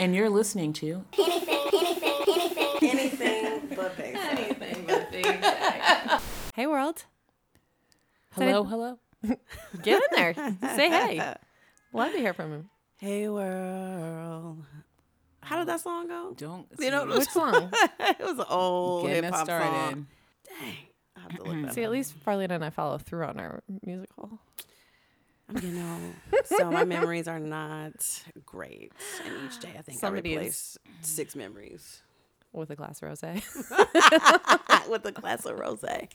And you're listening to Anything anything, anything, anything but anything but basic. Hey, world. Hello, hello. Get in there. Say hey. Love to hear from him. Hey world. How did that song go? Don't You know, Which song? it was an old hip hop song. Dang. I have to look that See, up. at least Farley and I follow through on our musical. You know, so my memories are not great. And each day I think Somebody I is- replace six memories with a glass of rose. with a glass of rosé.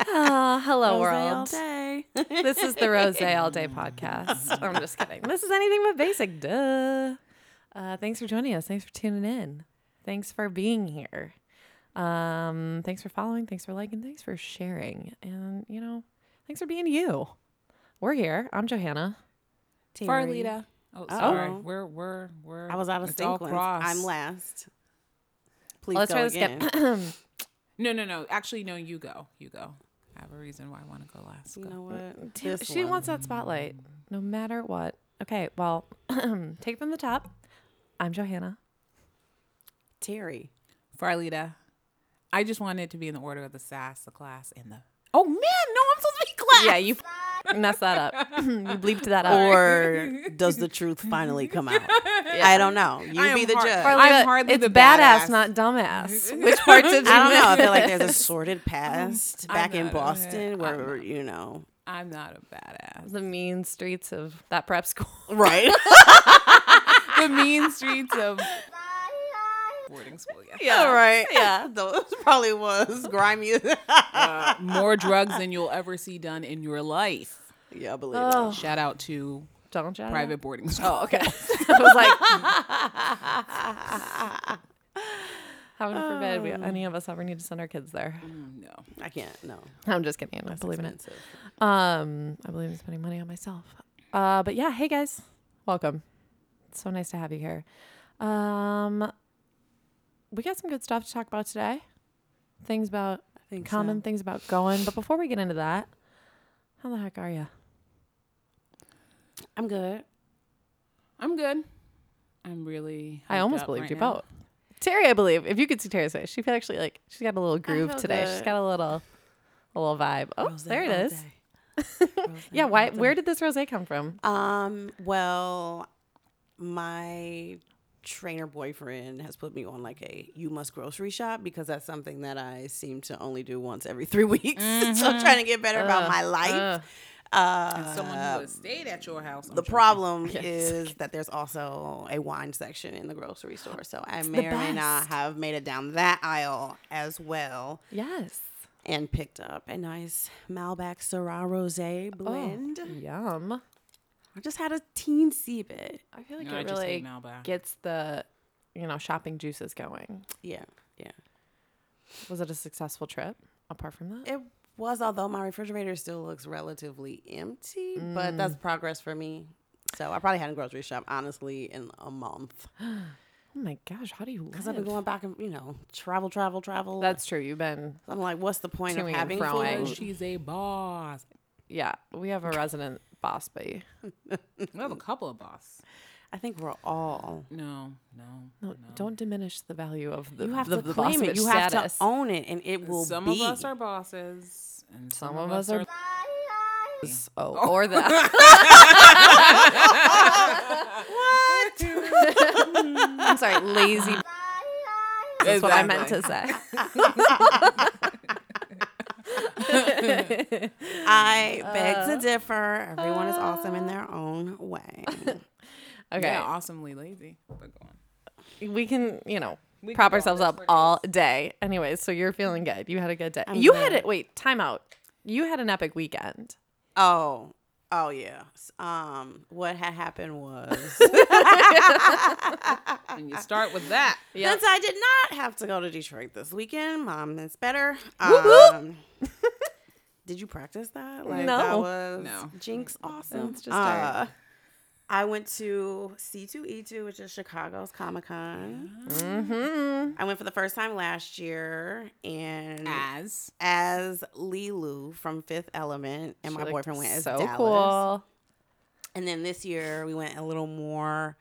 Ah, hello, all world. day. This is the Rose All Day podcast. I'm just kidding. This is anything but basic. Duh. Uh, thanks for joining us. Thanks for tuning in. Thanks for being here. Um, thanks for following. Thanks for liking. Thanks for sharing. And, you know, thanks for being you. We're here. I'm Johanna. Terry. Farlita. Oh, sorry. Uh-oh. We're we're we're. I was out of it's all sync. once. cross. I'm last. Please Let's go try this again. again. No, no, no. Actually, no. You go. You go. I have a reason why I want to go last. you Go. know what? This she one. wants that spotlight no matter what. Okay, well, take from the top. I'm Johanna. Terry. Farlita. I just wanted to be in the order of the sass, the class, and the. Oh man, no! I'm supposed to be class. Yeah, you messed that up. you bleeped that up. Or does the truth finally come out? I don't know. You I be the hard- judge. Farley- Farley, I'm hardly it's the badass, badass. not dumbass. Which part did you I don't know. I feel like there's a sordid past I'm back in not- Boston I'm where you know, I'm not a badass. the mean streets of that prep school. right? the mean streets of boarding school. Yeah. Yeah, right. Yeah. Those probably was grimy. Uh, more drugs than you'll ever see done in your life. yeah, I believe Oh, Shout out to don't you? private boarding school. Oh, okay. I was like, heaven forbid we, any of us ever need to send our kids there. Mm, no. I can't. No, I'm just kidding. I don't that's believe in it. Um, I believe in spending money on myself. Uh, but yeah, hey guys, welcome. It's so nice to have you here. Um, we got some good stuff to talk about today. Things about think so. common things about going. But before we get into that, how the heck are you? I'm good. I'm good. I'm really. I almost believed right you now. both. Terry, I believe. If you could see Terry's face, she actually like she's got a little groove today. She's got a little, a little vibe. Oh, Rosé there it is. Yeah, why? Where did this rosé come from? Um. Well, my trainer boyfriend has put me on like a you must grocery shop because that's something that I seem to only do once every three weeks. so I'm trying to get better about my life. ugh. Uh, someone who has stayed at your house. I'm the joking. problem Yes. is that there's also a wine section in the grocery store, so I the may or may not have made it down that aisle as well Yes. and picked up a nice Malbec Syrah Rosé blend. Oh, yum. I just had a teensy bit. I feel like No, I it just really ate Malbec. gets the, you know, shopping juices going. Yeah, yeah. Was it a successful trip? Apart from that, It was, although my refrigerator still looks relatively empty, but that's Mm. progress for me. So I probably hadn't grocery shop honestly in a month oh my gosh, how do you? because I've been live? going back and you know travel, travel, travel. That's true. You've been, I'm like, what's the point of and having fro? Food? she's a boss. yeah. We have a resident boss bee. We have a couple of boss. I think we're all. No, no, No, don't diminish the value of the You have the, to the claim boss it. You have status. to own it, and it will be. some be. of us are bosses, and some, Some of us are. Oh, Oh. or that. I'm sorry, lazy. That's what I meant to say. I beg Uh, to differ. Everyone is awesome in their own way. Okay, Yeah, awesomely lazy. But go on. we can, you know, We prop can go on ourselves up all day. Anyways, so you're feeling good. You had a good day. I'm you had it. Wait, time out. You had an epic weekend. Oh, oh yeah. Um, what had happened was And you start with that. Yep. since I did not have to go to Detroit this weekend, mom is better. Whoop, whoop. Um, did you practice that? Like No. that was No. Jinx awesome. It's just our- uh, I went to C2E2, which is Chicago's Comic Con. Mm-hmm. I went for the first time last year, and As as Leeloo from Fifth Element, and my boyfriend went as so Dallas. cool. And then this year we went a little more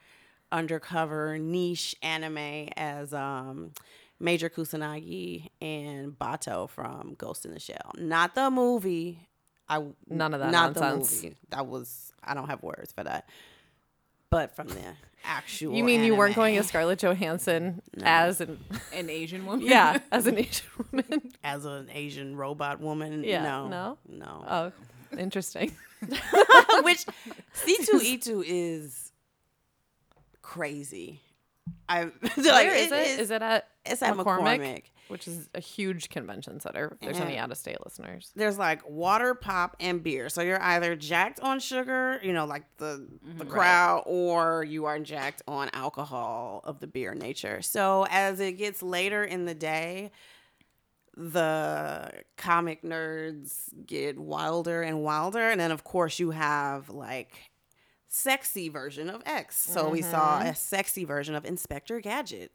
undercover niche anime as um Major Kusanagi and Batou from Ghost in the Shell. Not the movie. I None of that not nonsense. the movie. That was I don't have words for that. But from the actual You mean you weren't going as Scarlett Johansson as an An Asian woman. yeah as an Asian woman? as an Asian robot woman? Yeah, No. no? No. Oh, interesting. Which C2E2 is crazy. I like Where is it? Is it at it's at McCormick? McCormick. which is a huge convention center? If there's any out of state listeners. There's like water, pop, and beer. So you're either jacked on sugar, you know, like the the mm-hmm. crowd, or you are jacked on alcohol of the beer nature. So as it gets later in the day, the comic nerds get wilder and wilder, and then of course you have like sexy version of X. So we saw mm-hmm. a sexy version of Inspector Gadget,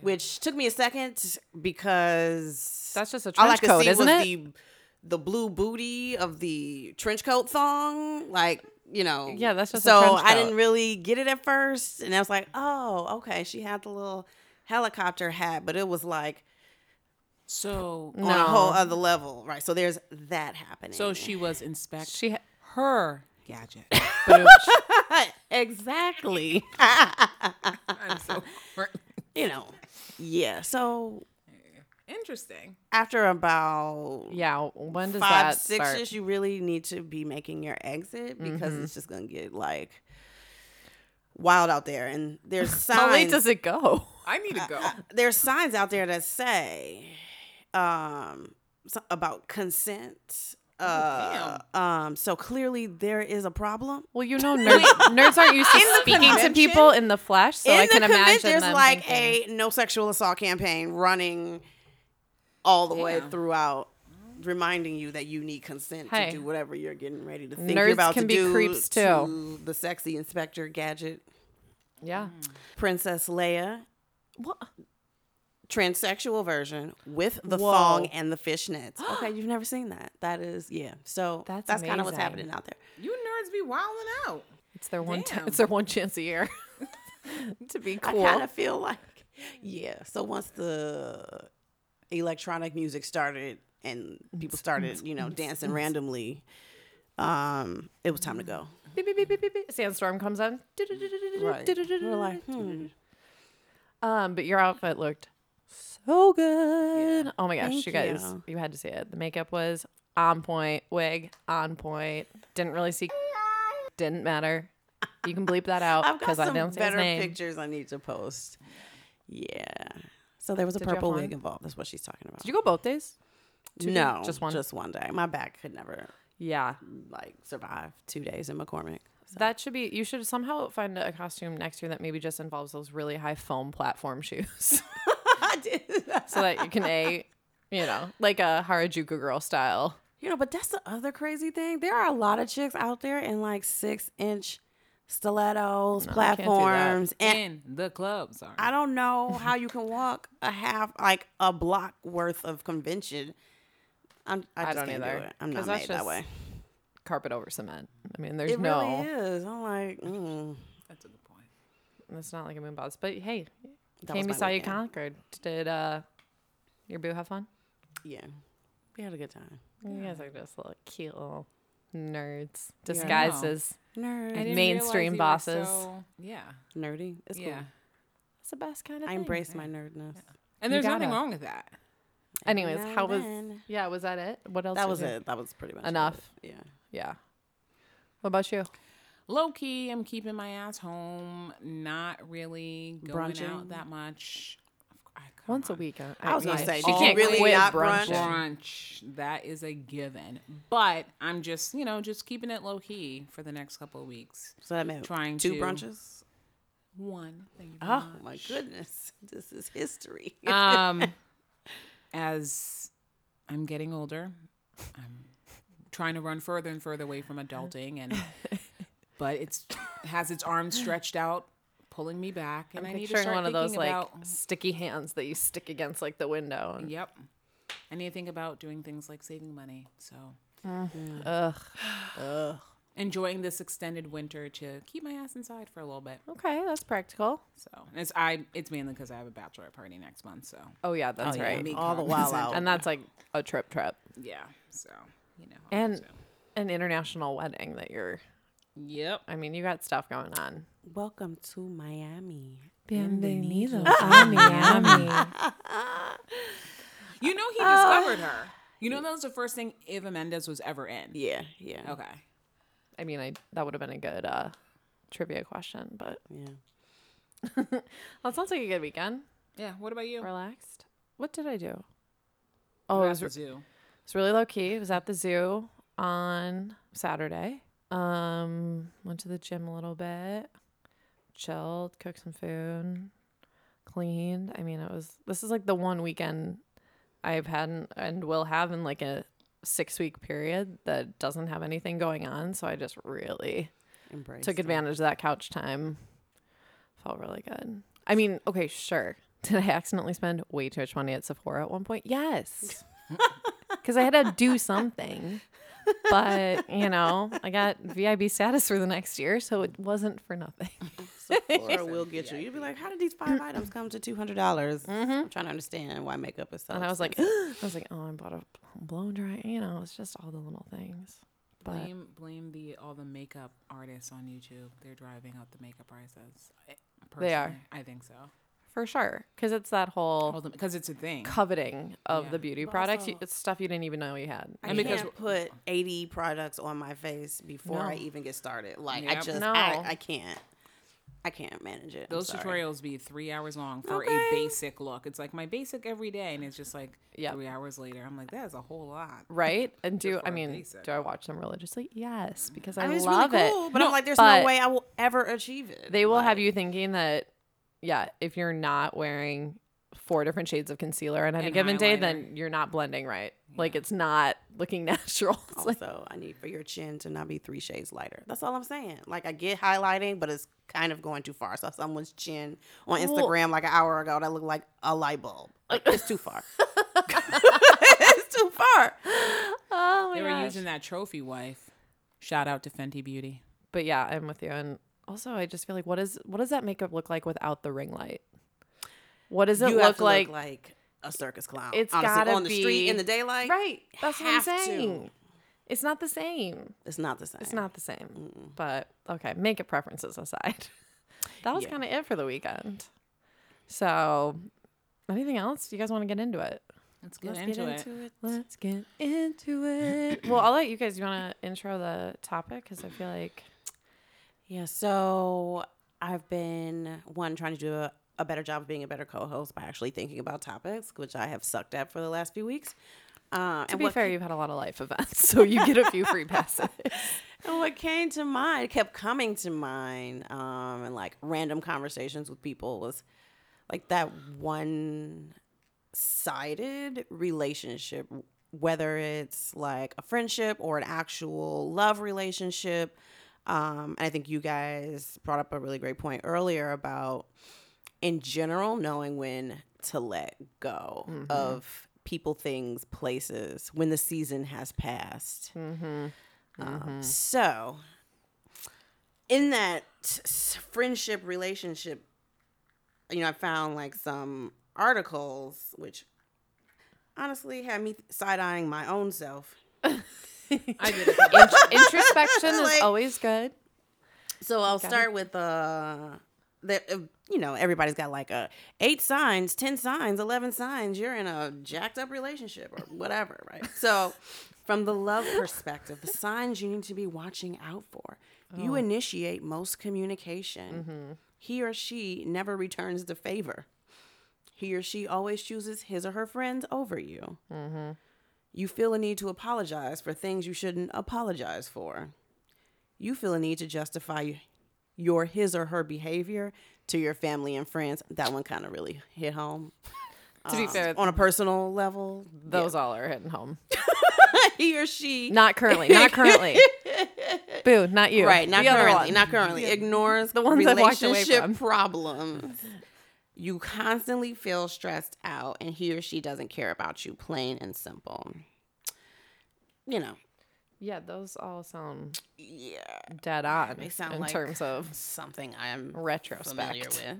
which took me a second because That's just a all I trench could coat, see isn't was it? the the blue booty of the trench coat thong, like you know. Yeah, that's just a so. I didn't really get it at first, and I was like, oh, okay. She had the little helicopter hat, but it was like So on a whole other level, right? So there's that happening. so she was inspect She ha- her gadget. exactly. I'm so you know, yeah. So interesting. after about yeah. When does five, that six start? ish, you really need to be making your exit because Mm-hmm. it's just gonna get like wild out there. And there's signs. How late does it go? I need to go. There's signs out there that say um so- about consent. Uh, um, so clearly there is a problem. Well, you know, nerds, nerds aren't used to In speaking to people in the flesh, so In I can the convention, imagine there's them like thinking, a no sexual assault campaign running all the way throughout, reminding you that you need consent Hey. to do whatever you're getting ready to think Nerds about can to be do creeps, too. to the sexy Inspector Gadget, yeah. Princess Leia, What? Transsexual version with the Whoa. thong and the fishnets. Okay, you've never seen that. That is yeah. So That's that's, kind of what's happening out there. You nerds be wilding out. It's their one. T- it's their one chance a year to be cool. I kind of feel like, yeah. So once the electronic music started and people started, you know, dancing randomly, um, it was time to go. Beep, beep, beep, beep, beep, beep. Sandstorm comes on. Right. We're like, hmm. Um, but your outfit looked so good. Oh my gosh, Thank you guys, you. you. had to see it. The makeup was on point, wig on point. Didn't really see. Didn't matter. You can bleep that out because I don't better pictures I need to post. Yeah. So there was a Did purple wig involved. That's what she's talking about. Did you go both days? Two days? no, just one. Just one day. My back could never yeah. like survive two days in McCormick. So. That should be. You should somehow find a costume next year that maybe just involves those really high foam platform shoes. so that you can a, you know, like a Harajuku girl style. You know, but that's the other crazy thing. There are a lot of chicks out there in like six inch stilettos, No, I can't do that. platforms, and in the club. Sorry. I don't know how you can walk a half, like a block worth of convention. I'm, I, I just don't can't either, do it. I'm not made that way. Carpet over cement. I mean, there's It no. really is. I'm like, mm, That's a good point. It's not like a moon boss. But hey, that came you my saw you weekend. conquered. Did uh your boo have fun? Yeah, we had a good time. You guys are just little cute little nerds Yeah. disguised know. as Nerd, Mainstream you bosses. so- yeah. nerdy. It's yeah. cool. it's the best kind of thing. I thing. embrace my nerdness. And there's nothing wrong with that. Anyways, how was then. yeah? Was that it? What else? That was you- it. That was pretty much Enough. it. Yeah. Yeah. What about you? Low key, I'm keeping my ass home. Not really going Brunching? out that much. I- come Once a on. week. uh, I was gonna say, she did you can't really quit not brunch? brunch. That is a given. But I'm just, you know, just keeping it low key for the next couple of weeks. So that meant Trying two to- brunches. One. Thank you very Oh my much. goodness, this is history. um, as I'm getting older, I'm trying to run further and further away from adulting, and but it's has its arms stretched out, pulling me back, and I'm I need to start one of those thinking like about. sticky hands that you stick against like the window. And, Yep, I need to think about doing things like saving money. So mm. Ugh. Ugh. enjoying this extended winter to keep my ass inside for a little bit. Okay, that's practical. So it's I it's mainly because I have a bachelorette party next month. So Oh yeah, that's Oh, yeah, right. me All the while out. And that's like a trip trip. yeah. So you know. And so. an international wedding that you're yep. I mean, you got stuff going on. Welcome to Miami. Bienvenido a Miami. You know he discovered her. You know that was the first thing Eva Mendes was ever in. Yeah, yeah, Okay. I mean, I that would have been a good uh, trivia question, but yeah. well, it sounds like a good weekend. Yeah. What about you? Relaxed. What did I do? You Oh, were it at was, the re- zoo. it's really low key. It was at the zoo on Saturday. Um, went to the gym a little bit, chilled, cooked some food, cleaned. I mean, it was. This is like the one weekend I've had and- and will have in like a six week period that doesn't have anything going on. So I just really Embrace. took it. advantage of that couch time. Felt really good. I mean, okay, sure. Did I accidentally spend way too much money at Sephora at one point? Yes. Because I had to do something. But, you know, I got VIB status for the next year, so it wasn't for nothing. Sephora will get you. You'll be like, how did these five items come to two hundred dollars? Mm-hmm. I'm trying to understand why makeup is so. And I was like, expensive. I was like, oh, I bought a blow dry. You know, it's just all the little things. But Blame blame the all the makeup artists on YouTube. They're driving up the makeup prices. I- They are. I think so. For sure, because it's that whole Because it's a thing. coveting of Yeah. the beauty But products. You, it's stuff you didn't even know you had. I and because- can't put eighty products on my face before No. I even get started. Like I just, No. I, I can't. I can't manage it. Those tutorials be three hours long for Okay. a basic look. It's like my basic every day, and it's just like Yep. three hours later. I'm like, that is a whole lot. right? And do I mean, basic. do I watch them religiously? Yes, because I, I mean, it's love really it. cool, but No, I'm like, there's but no way I will ever achieve it. They will have you thinking that, yeah, if you're not wearing four different shades of concealer on any And given day, then you're not blending right. Like it's not looking natural. It's like, I need for your chin to not be three shades lighter. That's all I'm saying. Like I get highlighting, but it's kind of going too far. I saw someone's chin on Well- Instagram like an hour ago that looked like a light bulb. Like, it's too far. it's too far. oh my They were gosh. using that trophy wife. Shout out to Fenty Beauty. But yeah, I'm with you. And also, I just feel like what is what does that makeup look like without the ring light? What does it you have look to like? look like a circus clown. It's honestly, gotta on the street be- in the daylight. right. That's what I'm have to. saying. It's not the same. It's not the same. It's not the same. But okay, makeup preferences aside, that was Yeah. kind of it for the weekend. So, anything else? You guys want to get into it? Let's get, Let's into, get it. into it. Let's get into it. well, I'll let you guys. You want to intro the topic because I feel like Yeah, so I've been one trying to do a, a better job of being a better co-host by actually thinking about topics, which I have sucked at for the last few weeks. Uh, to and be what, fair, you've had a lot of life events, so you get a few free passes. and what came to mind, kept coming to mind, um, and like random conversations with people was like that one-sided relationship, whether it's like a friendship or an actual love relationship. Um, and I think you guys brought up a really great point earlier about, in general, knowing when to let go of people, things, places when the season has passed. Um, so, in that friendship relationship, you know, I found like some articles which honestly had me side eyeing my own self. I did a couple. Int- introspection is always good. So I'll Got it. start with uh the uh, you know everybody's got like a eight signs, ten signs, eleven signs. You're in a jacked up relationship or whatever, right? So from the love perspective, the signs you need to be watching out for. You initiate most communication. He or she never returns the favor. He or she always chooses his or her friends over you. You feel a need to apologize for things you shouldn't apologize for you feel a need to justify your his or her behavior to your family and friends. That one kind of really hit home. To be Um, fair, on a personal level, those all are hitting home. he or she Not currently. Not currently. Boo, not you. right, not The currently, not currently ignores The ones I've walked away relationship from. problems. You constantly feel stressed out, and he or she doesn't care about you. Plain and simple. You know, Yeah, those all sound Yeah. dead on They sound in like terms of something I'm retrospect. familiar with.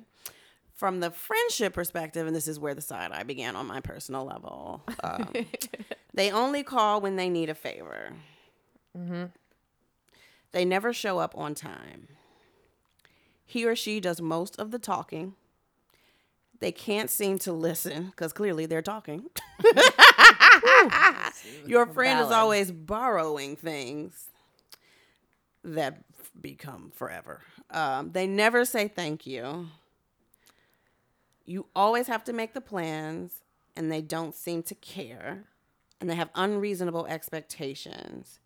From the friendship perspective, and this is where the side I began on my personal level, um, they only call when they need a favor. Mm-hmm. They never show up on time. He or she does most of the talking. They can't seem to listen because clearly they're talking. Your friend is always borrowing things that become forever. Um, they never say thank you. You always have to make the plans, and they don't seem to care. And they have unreasonable expectations.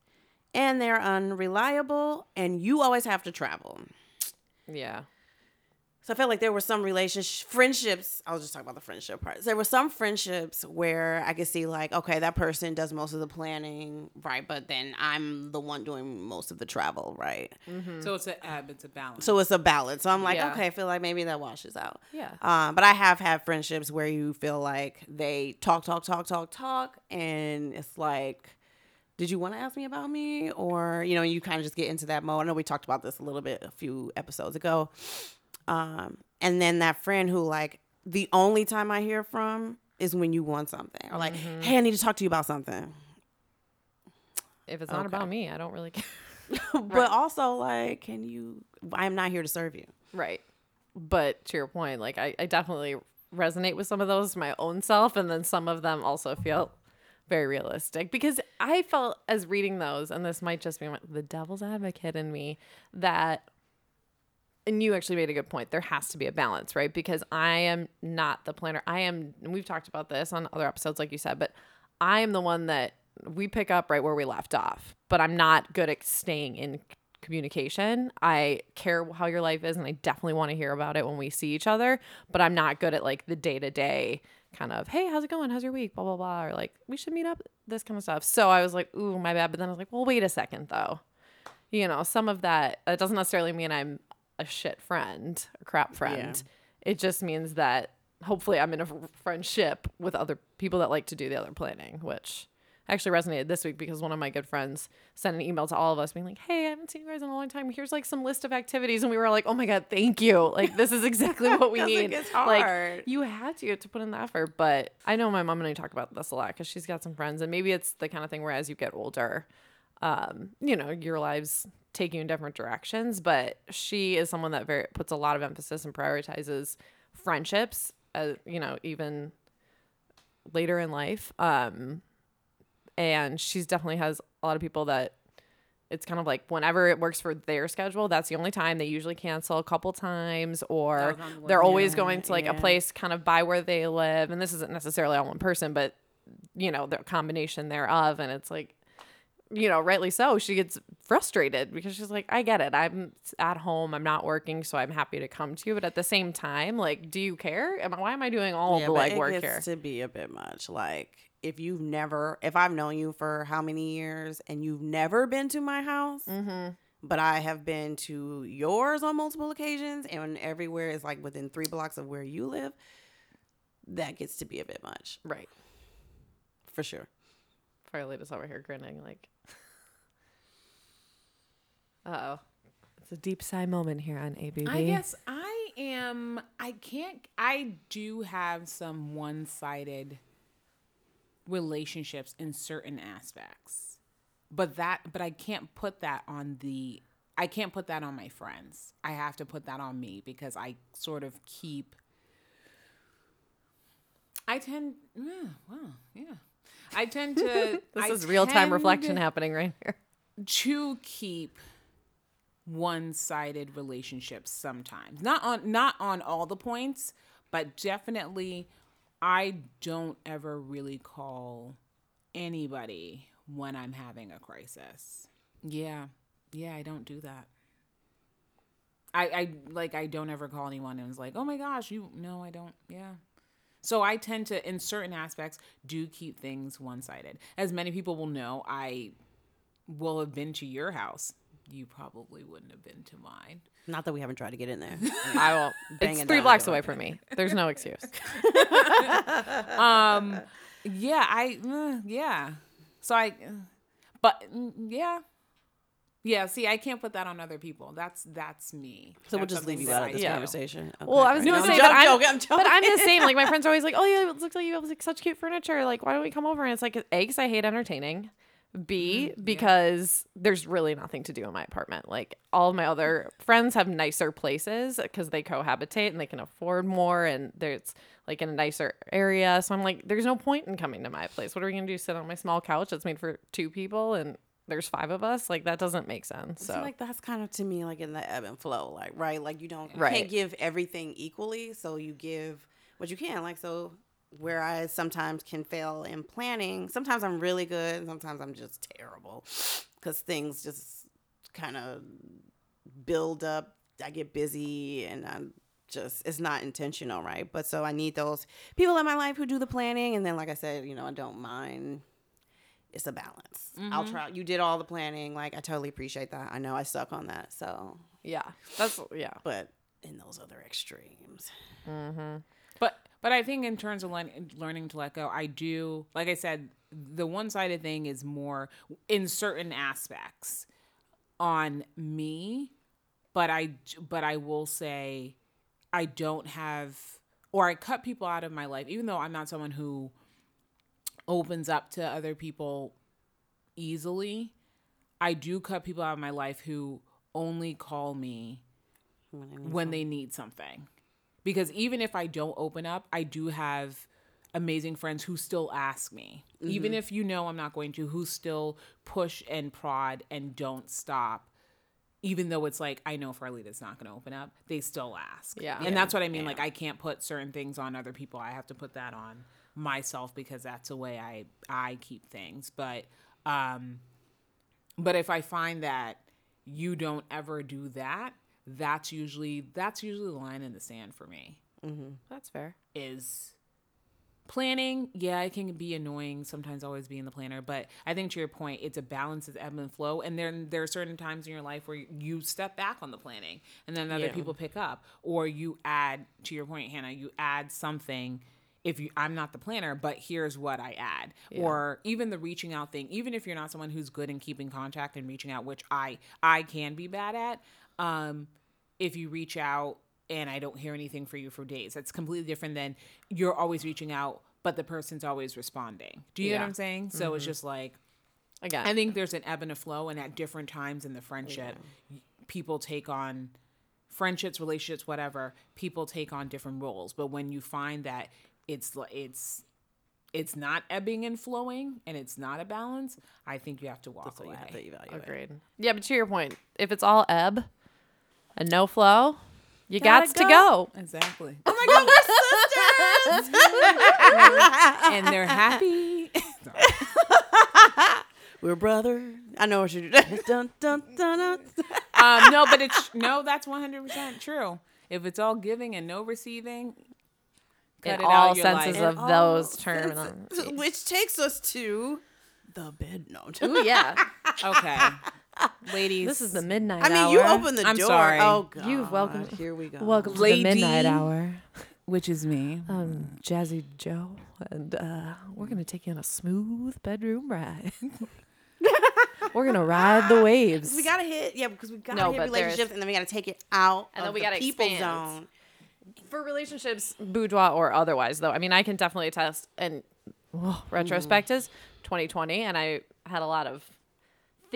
And they're unreliable, and you always have to travel. Yeah. So I felt like there were some relationships, friendships. I was just talking about the friendship part. There were some friendships where I could see like, okay, that person does most of the planning, right? But then I'm the one doing most of the travel, right? So it's a ebb, it's a balance. So it's a balance. So I'm like, Yeah. okay, I feel like maybe that washes out. Yeah. Um, but I have had friendships where you feel like they talk, talk, talk, talk, talk, and it's like, did you want to ask me about me? Or, you know, you kind of just get into that mode. I know we talked about this a little bit a few episodes ago. Um, and then that friend who, like, the only time I hear from is when you want something. Or, like, hey, I need to talk to you about something. If it's not about me, I don't really care. but also, like, can you, I'm not here to serve you. Right. But to your point, like I, I definitely resonate with some of those my own self, and then some of them also feel very realistic because I felt as reading those, and this might just be the devil's advocate in me that. And you actually made a good point. There has to be a balance, right? Because I am not the planner. I am, and we've talked about this on other episodes, like you said, but I am the one that we pick up right where we left off. But I'm not good at staying in communication. I care how your life is and I definitely want to hear about it when we see each other, but I'm not good at like the day to day kind of, hey, how's it going? How's your week? Blah, blah, blah. Or like, we should meet up, this kind of stuff. So I was like, ooh, my bad. But then I was like, well, wait a second though. You know, some of that, that doesn't necessarily mean I'm a shit friend, a crap friend. It just means that hopefully I'm in a friendship with other people that like to do the other planning, which actually resonated this week because one of my good friends sent an email to all of us being like, Hey, I haven't seen you guys in a long time. Here's like some list of activities. And we were like, Oh my God, thank you. Like, this is exactly what we need. Like, you had to to put in the effort. But I know my mom and I talk about this a lot because she's got some friends, and maybe it's the kind of thing where as you get older, um, you know, your lives take you in different directions. But she is someone that very puts a lot of emphasis and prioritizes friendships, uh, you know, even later in life. Um, and she's definitely has a lot of people that it's kind of like whenever it works for their schedule, that's the only time they usually cancel a couple times, or the they're always Yeah, going to like a place kind of by where they live. And this isn't necessarily all one person, but you know, the combination thereof. And it's like, you know, rightly so. She gets frustrated because she's like, I get it. I'm at home. I'm not working, so I'm happy to come to you. But at the same time, like, do you care? Am I- Why am I doing all the but legwork it here? gets to be a bit much. Like if you've never, if I've known you for how many years and you've never been to my house, mm-hmm. but I have been to yours on multiple occasions, and everywhere is like within three blocks of where you live, that gets to be a bit much Right. for sure. Farlita over here grinning like. Uh oh. It's a deep sigh moment here on ABB. I guess I am. I can't. I do have some one-sided relationships in certain aspects, but that. But I can't put that on the. I can't put that on my friends. I have to put that on me because I sort of keep. I tend. Yeah, well, yeah. I tend to. This I is real time reflection happening right here. to keep one-sided relationships sometimes not on not on all the points but definitely i don't ever really call anybody when i'm having a crisis yeah yeah i don't do that i i like i don't ever call anyone and it's like oh my gosh you no i don't yeah so I tend to, in certain aspects, do keep things one-sided. As many people will know, I will have been to your house. You probably wouldn't have been to mine. Not that we haven't tried to get in there. I won't. It's down three blocks away from me. There's no excuse. Um, yeah, I, uh, yeah. So I, but mm, yeah. Yeah, see, I can't put that on other people. That's that's me. So we'll just leave you out of this do. conversation. Well, I was Okay, gonna great. say, but I'm I'm, joking. I'm joking. but I'm the same. Like my friends are always like, "Oh yeah, it looks like you have like such cute furniture. Like, why don't we come over?" And it's like, a, because I hate entertaining. B, mm-hmm. because there's really nothing to do in my apartment. Like all my other friends have nicer places because they cohabitate and they can afford more, and there's like in a nicer area. So I'm like, there's no point in coming to my place. What are we gonna do? Sit on my small couch that's made for two people and there's five of us? Like that doesn't make sense. So like that's kind of to me like in the ebb and flow, like right, like you don't you Right. can't give everything equally, so you give what you can. Like so, where I sometimes can fail in planning, sometimes I'm really good, and sometimes I'm just terrible, because things just kind of build up. I get busy, and I'm just it's not intentional, right? But so I need those people in my life who do the planning, and then like I said, you know, I don't mind it's a balance. I'll mm-hmm. try. You did all the planning. Like I totally appreciate that. I know I suck on that. So, yeah, that's yeah. but in those other extremes, But but I think in terms of learn, learning to let go, I do like I said, the one sided thing is more in certain aspects on me, but I but I will say I don't have or I cut people out of my life, even though I'm not someone who opens up to other people easily. I do cut people out of my life who only call me when when they need something. Because even if I don't open up, I do have amazing friends who still ask me. Even if you know I'm not going to, who still push and prod and don't stop. Even though it's like I know Farlita's not going to open up, they still ask. Yeah. and that's what I mean. Like I can't put certain things on other people. I have to put that on myself because that's the way I I keep things. But um, but if I find that you don't ever do that, that's usually that's usually the line in the sand for me. Mm-hmm. That's fair. Is planning, yeah, it can be annoying sometimes always being the planner, but I think to your point, it's a balance of ebb and flow. And then there are certain times in your life where you step back on the planning and then other Yeah. people pick up. Or you add to your point, Hannah, you add something if you I'm not the planner, but here's what I add. Or even the reaching out thing, even if you're not someone who's good in keeping contact and reaching out, which I I can be bad at. Um if you reach out and I don't hear anything for you for days. That's completely different than you're always reaching out, but the person's always responding. Do you know what I'm saying? So it's just like Again, I think there's an ebb and a flow, and at different times in the friendship, y- people take on friendships, relationships, whatever. People take on different roles, but when you find that it's it's it's not ebbing and flowing, and it's not a balance, I think you have to walk you away. have to evaluate. agreed. Yeah, but to your point, if it's all ebb and no flow, you Gotta to go. Exactly. Oh my God, we're sisters, and they're happy. We're brother. I know what you do. dun, dun, dun, dun. um, no, but it's no. That's one hundred percent true. If it's all giving and no receiving, cut In it all out your senses life. of All those terms. Which takes us to the bed. No, I'm. Ooh, yeah. okay, ladies. This is the midnight hour. I mean, hour. you opened the I'm door. sorry. Oh God. You've welcome- Here we go. Welcome to the midnight hour. which is me. I'm Jazzy Joe, and uh, we're gonna take you on a smooth bedroom ride. we're gonna ride the waves. We gotta hit. Yeah, because we gotta No, hit but there's- relationships, and then we gotta take it out, And then of we the gotta people expand. zone. for relationships, boudoir or otherwise, though. I mean, I can definitely attest. And oh, retrospect is 2020, and I had a lot of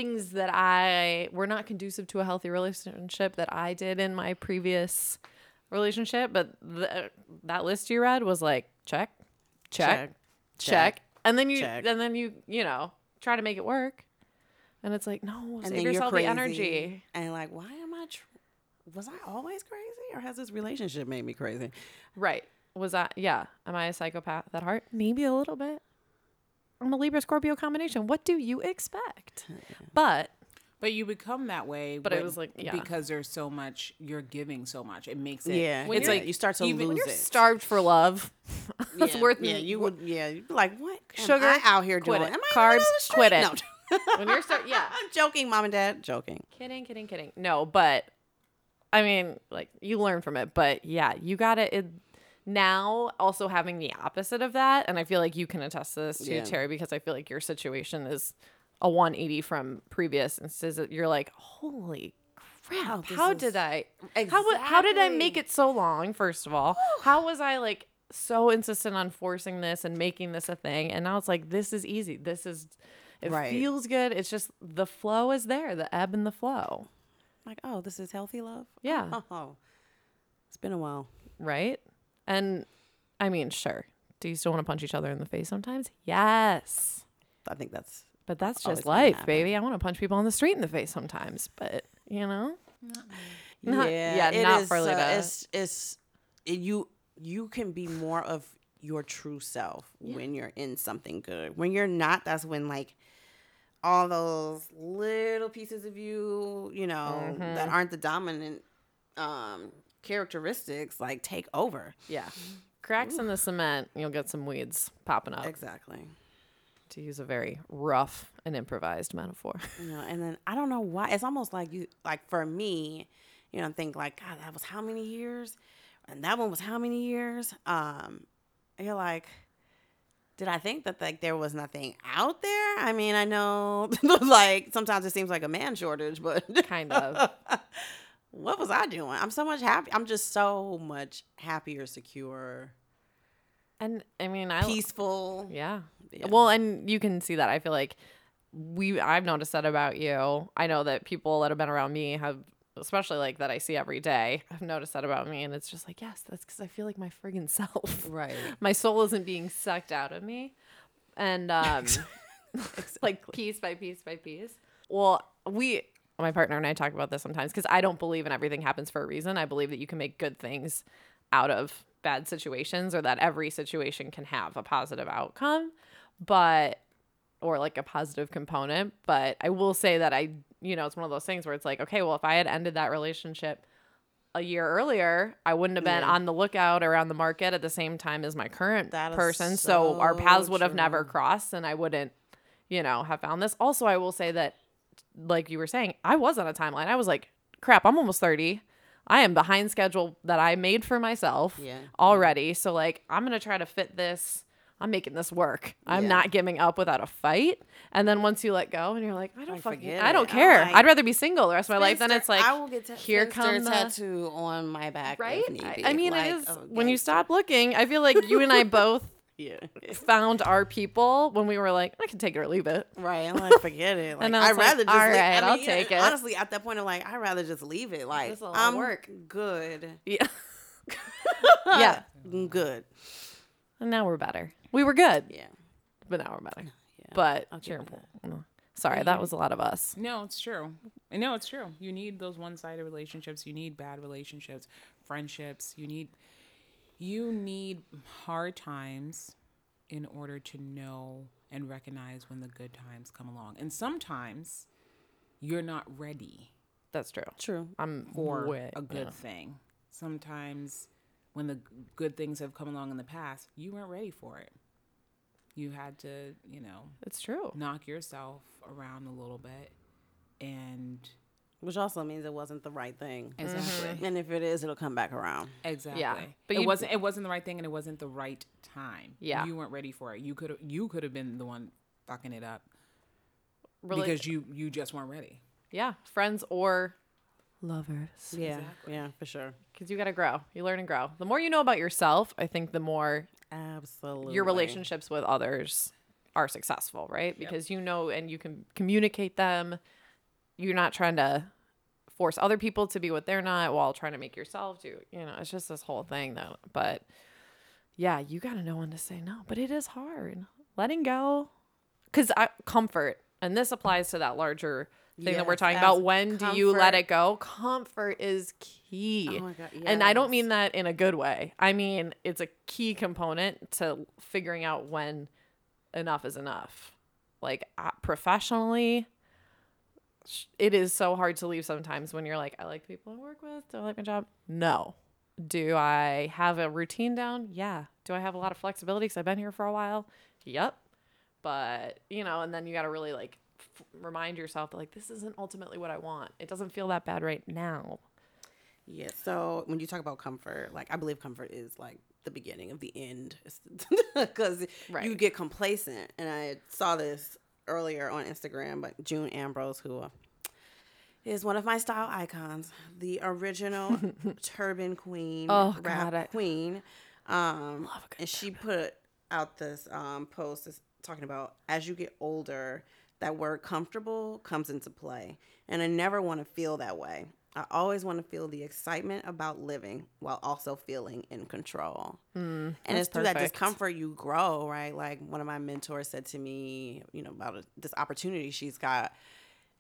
things that I were not conducive to a healthy relationship that I did in my previous relationship. But the, that list you read was like check, check, check, Check. and then you, Check. and then you, you know, try to make it work. And it's like, no, save yourself the energy. and like, why am I? Tr- was I always crazy, or has this relationship made me crazy? Right. Was that, yeah. Am I a psychopath at heart? Maybe a little bit. I'm a Libra Scorpio combination. What do you expect? But But you become that way. But it when- was like, yeah. because there's so much. You're giving so much. It makes it. Yeah, It's like you start to even- lose when it. starved for love. That's yeah, worth Yeah, you would. Yeah, you'd be like, what? am Sugar, I out here quit doing? it. Am I Carbs, on the street? quit it. No. when you're start, yeah. I'm joking, mom and dad. Joking. Kidding, kidding, kidding. No, but I mean, like you learn from it. But yeah, you got to it, now. Also having the opposite of that, and I feel like you can attest to this too, Yeah. Terry, because I feel like your situation is a 180 from previous instances that you're like, holy crap, Oh, this how is- did I, how, how did I make it so long? First of all, how was I like so insistent on forcing this and making this a thing? And now it's like, this is easy. This is, it Right. feels good. It's just the flow is there, the ebb and the flow, Like, oh, this is healthy love. Yeah. Oh, it's been a while. right? And I mean, sure. Do you still want to punch each other in the face sometimes? Yes. I think that's But that's just life, baby. I want to punch people on the street in the face sometimes, but you know, Not- yeah, yeah, it not is, for uh, Lita. it's it's it, you you can be more of your true self when you're in something good. When you're not, that's when like all those little pieces of you, you know, Mm-hmm. that aren't the dominant um characteristics like take over. yeah, cracks in the cement, you'll get some weeds popping up. Exactly. To use a very rough and improvised metaphor. You know, and then I don't know why. It's almost like you, like for me, you know, think like, God, that was how many years, and that one was how many years. Um, you're like, did I think that like there was nothing out there? I mean, I know, like sometimes it seems like a man shortage, but Kind of. what was I doing? I'm so much happy. I'm just so much happier, secure, And I mean, I peaceful. Yeah. Yeah. Well, and you can see that. I feel like we I've noticed that about you. I know that people that have been around me have especially like that I see every day. I've noticed that about me and it's just like, yes, that's cuz I feel like my friggin' self. Right. My soul isn't being sucked out of me. And um like piece by piece by piece. Well, we my partner and I talk about this sometimes because I don't believe in everything happens for a reason. I believe that you can make good things out of bad situations or that every situation can have a positive outcome, but or like a positive component. But I will say that I, you know, it's one of those things where it's like, okay, well, if I had ended that relationship a year earlier, I wouldn't have been Yeah. on the lookout or on the market at the same time as my current person. So, our paths would have never crossed and I wouldn't, you know, have found this. Also, I will say that, like you were saying, I was on a timeline. I was like, crap, I'm almost 30. I am behind schedule that I made for myself Yeah. already. So, like, I'm going to try to fit this. I'm making this work. I'm Yeah. not giving up without a fight. And then once you let go and you're like, I don't Like, fucking, I don't it. Care. like, I'd rather be single the rest of my life. Then it's like, I will get ta- here comes come the tattoo on my back, right? I. I mean, Like, it is oh, when you stop looking. I feel like you and I both Yeah. found our people when we were like, I can take it or leave it. Right. I'm like, forget it. Like, And I I'd was like, rather just all leave- I right, I'll mean, yeah, take it. Honestly, at that point, I'm like, I'd rather just leave it. Like, This is a lot I'm of work. good. Yeah. yeah. I'm good. And now we're better. We were good, Yeah. but now we're better. Yeah. But I'll give cheer- you mm. sorry, that was a lot of us. No, it's true. No, it's true. You need those one-sided relationships. You need bad relationships, friendships. You need you need hard times in order to know and recognize when the good times come along. And sometimes you're not ready That's true. True. I'm for way- a good yeah. thing. Sometimes when the good things have come along in the past, you weren't ready for it. You had to, you know, It's true. knock yourself around a little bit and Which also means it wasn't the right thing. exactly And if it is, it'll come back around. exactly but but it wasn't it wasn't the right thing and it wasn't the right time Yeah. you weren't ready for it you could you could have been the one fucking it up Really, because you you just weren't ready yeah, friends or lovers. Yeah. Exactly. Yeah, for sure. Because you got to grow. You learn and grow. The more you know about yourself, I think the more Absolutely. your relationships with others are successful, right? Because you know and you can communicate them. You're not trying to force other people to be what they're not while trying to make yourself do. You know, it's just this whole thing though. But yeah, you got to know when to say no. But it is hard letting go because comfort, and this applies to that larger thing that we're talking about. When do you let it go? Comfort is key. Oh my God, And I don't mean that in a good way. I mean, it's a key component to figuring out when enough is enough. Like uh, professionally, it is so hard to leave sometimes when you're like, I like the people I work with. Do I like my job? No. Do I have a routine down? Yeah. Do I have a lot of flexibility because I've been here for a while? Yep. But, you know, and then you got to really like f- remind yourself that, like, this isn't ultimately what I want. It doesn't feel that bad right now. Yeah. So when you talk about comfort, like I believe comfort is like the beginning of the end, because you get complacent. And I saw this earlier on Instagram, but June Ambrose, who uh, is one of my style icons, the original turban queen, Oh, rap God, I- queen. Um, and she put out this um, post that's talking about as you get older, that word comfortable comes into play. And I never want to feel that way. I always want to feel the excitement about living while also feeling in control. and it's through that discomfort you grow, right? Like one of my mentors said to me, you know, about this opportunity she's got.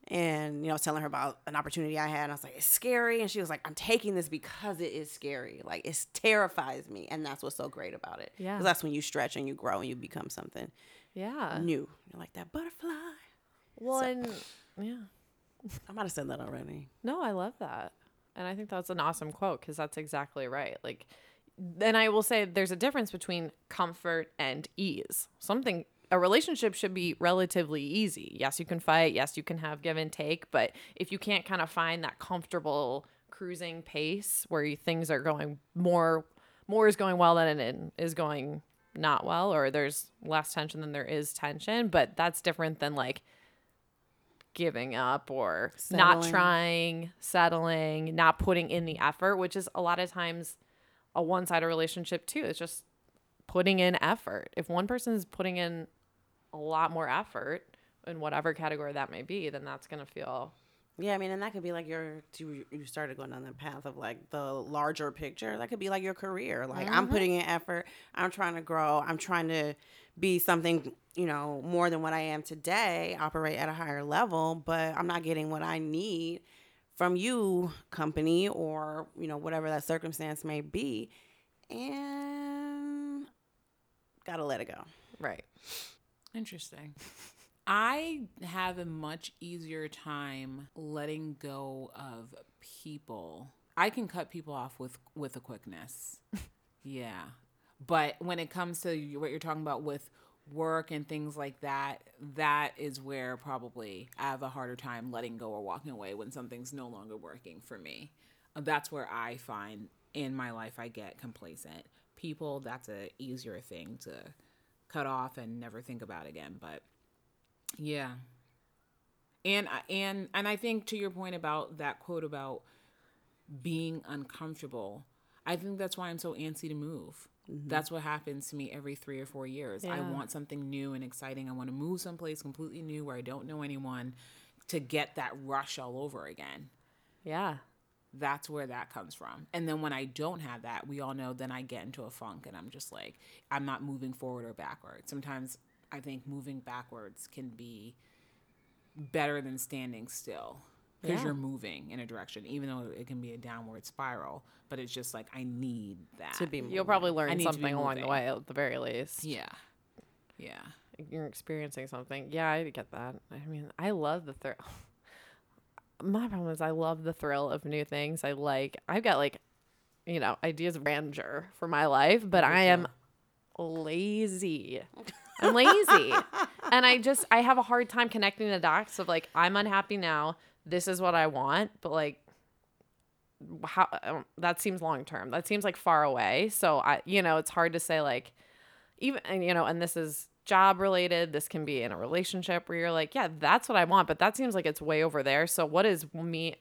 And, you know, I was telling her about an opportunity I had. And I was like, it's scary. And she was like, I'm taking this because it is scary. Like, it terrifies me. And that's what's so great about it. Yeah. Because that's when you stretch and you grow and you become something Yeah. new. You're like that butterfly. Well, and yeah. I might have said that already. No, I love that. And I think that's an awesome quote because that's exactly right. Like, then I will say there's a difference between comfort and ease. Something, a relationship should be relatively easy. Yes, you can fight. Yes, you can have give and take. But if you can't kind of find that comfortable cruising pace where things are going more, more is going well than it is going not well, or there's less tension than there is tension. But that's different than like, giving up or not trying, settling, not putting in the effort, which is a lot of times a one sided relationship too. It's just putting in effort. If one person is putting in a lot more effort in whatever category that may be, then that's going to feel Yeah, I mean, and that could be like your you you started going down that path of like the larger picture. That could be like your career. Like I'm mm-hmm. putting in effort. I'm trying to grow. I'm trying to be something you know more than what I am today. Operate at a higher level, but I'm not getting what I need from you, company, or you know whatever that circumstance may be, and gotta let it go. right. Interesting. I have a much easier time letting go of people. I can cut people off with with a quickness. yeah. But when it comes to what you're talking about with work and things like that, that is where probably I have a harder time letting go or walking away when something's no longer working for me. Uh, That's where I find in my life I get complacent. People, that's a easier thing to cut off and never think about again. But yeah, and I- and and I think to your point about that quote about being uncomfortable, I think that's why I'm so antsy to move. Mm-hmm. That's what happens to me every three or four years. I want something new and exciting. I want to move someplace completely new where I don't know anyone to get that rush all over again. Yeah. That's where that comes from. And then when I don't have that, we all know then I get into a funk and I'm just like, I'm not moving forward or backward. Sometimes I think moving backwards can be better than standing still because Yeah. you're moving in a direction, even though it can be a downward spiral. But it's just like, I need that. To be You'll probably learn need to be something along the way at the very least. Yeah. Yeah. You're experiencing something. Yeah, I get that. I mean, I love the thrill. My problem is I love the thrill of new things. I like I've got like you know, ideas of grandeur for my life, but I am lazy. I'm lazy. and I just I have a hard time connecting the dots of like I'm unhappy now. This is what I want, but like how that seems long term. That seems like far away. So I you know, it's hard to say like even and you know, and this is job related. This can be in a relationship where you're like, yeah, that's what I want, but that seems like it's way over there. So what is me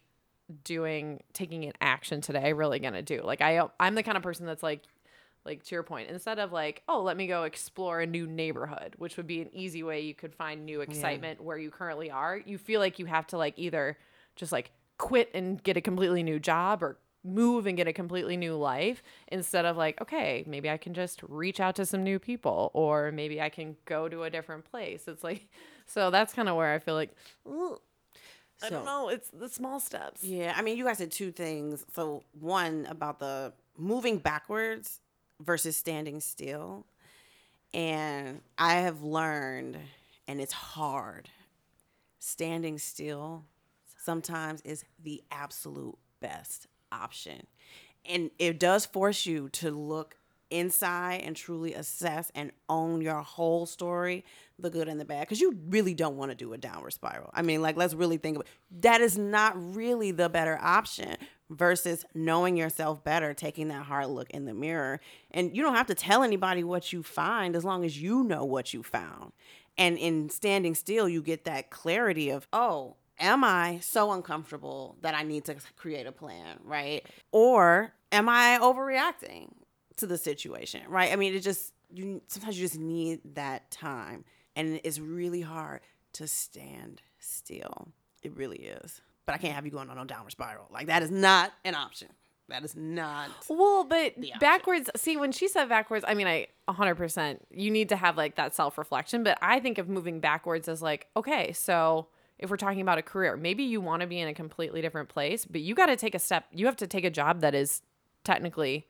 doing taking an action today really going to do? Like I I'm the kind of person that's like like to your point, instead of like, oh, let me go explore a new neighborhood, which would be an easy way you could find new excitement where you currently are. You feel like you have to like either just like quit and get a completely new job or move and get a completely new life instead of like, okay, maybe I can just reach out to some new people or maybe I can go to a different place. It's like, so that's kind of where I feel like, "Ugh, I don't know. It's the small steps. Yeah, I mean, you guys said two things. So, one about the moving backwards versus standing still. And I have learned, and it's hard, standing still sometimes is the absolute best option. And it does force you to look inside and truly assess and own your whole story, the good and the bad, because you really don't want to do a downward spiral. I mean, like, let's really think about that is not really the better option versus knowing yourself better, taking that hard look in the mirror. And you don't have to tell anybody what you find as long as you know what you found. And in standing still, you get that clarity of, oh, am I so uncomfortable that I need to create a plan, right? Or am I overreacting to the situation, right? I mean, it just you sometimes you just need that time, and it's really hard to stand still. It really is. But I can't have you going on a downward spiral. Like that is not an option. That is not. Well, but backwards. See, when she said backwards, I mean, I 100%. You need to have like that self reflection. But I think of moving backwards as like, okay, so if we're talking about a career, maybe you want to be in a completely different place, but you got to take a step. You have to take a job that is technically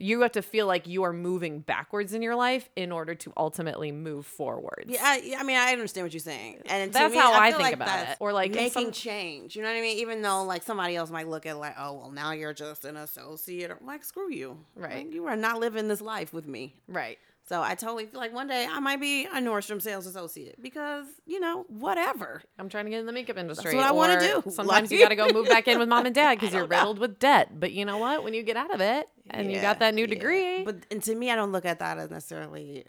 you have to feel like you are moving backwards in your life in order to ultimately move forwards. Yeah, I, yeah, I mean, I understand what you're saying, and That's me, how I feel think like about it. Or, like, making some- change. You know what I mean? Even though like somebody else might look at like, oh well, now you're just an associate. Or, like, screw you. Right. Like, you are not living this life with me. Right. So I totally feel like one day I might be a Nordstrom sales associate because you know whatever. I'm trying to get in the makeup industry. what I wanna do. Sometimes you got to go move back in with mom and dad because you're know. riddled with debt. But you know what? When you get out of it and you got that new yeah. degree, But and to me, I don't look at that as necessarily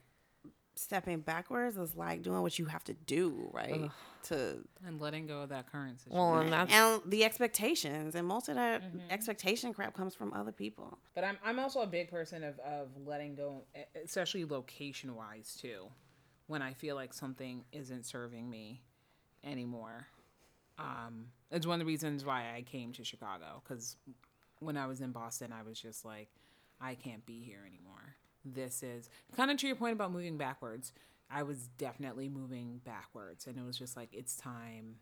stepping backwards. It's like doing what you have to do, right? To And letting go of that current situation. well, and that's and the expectations and most of that Mm-hmm. expectation crap comes from other people. But I'm I'm also a big person of of letting go, especially location wise too. When I feel like something isn't serving me anymore, um, it's one of the reasons why I came to Chicago. Because when I was in Boston, I was just like, I can't be here anymore. This is kind of to your point about moving backwards. I was definitely moving backwards, and it was just like it's time.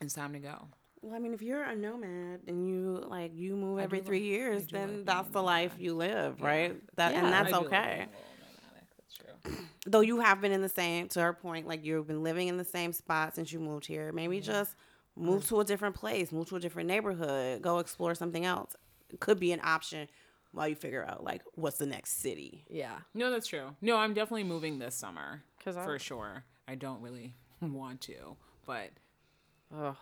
It's time to go. Well, I mean, if you're a nomad and you like you move every three like- years, then like that's the life you live, right? That Yeah. and that's I do like okay. being a little nomadic, That's true. Though you have been in the same to her point, like you've been living in the same spot since you moved here. Maybe mm-hmm. just move mm-hmm. to a different place, move to a different neighborhood, go explore something else. It could be an option while you figure out like what's the next city. yeah. No, that's true. No, I'm definitely moving this summer 'Cause I- for sure. I don't really want to, but Ugh,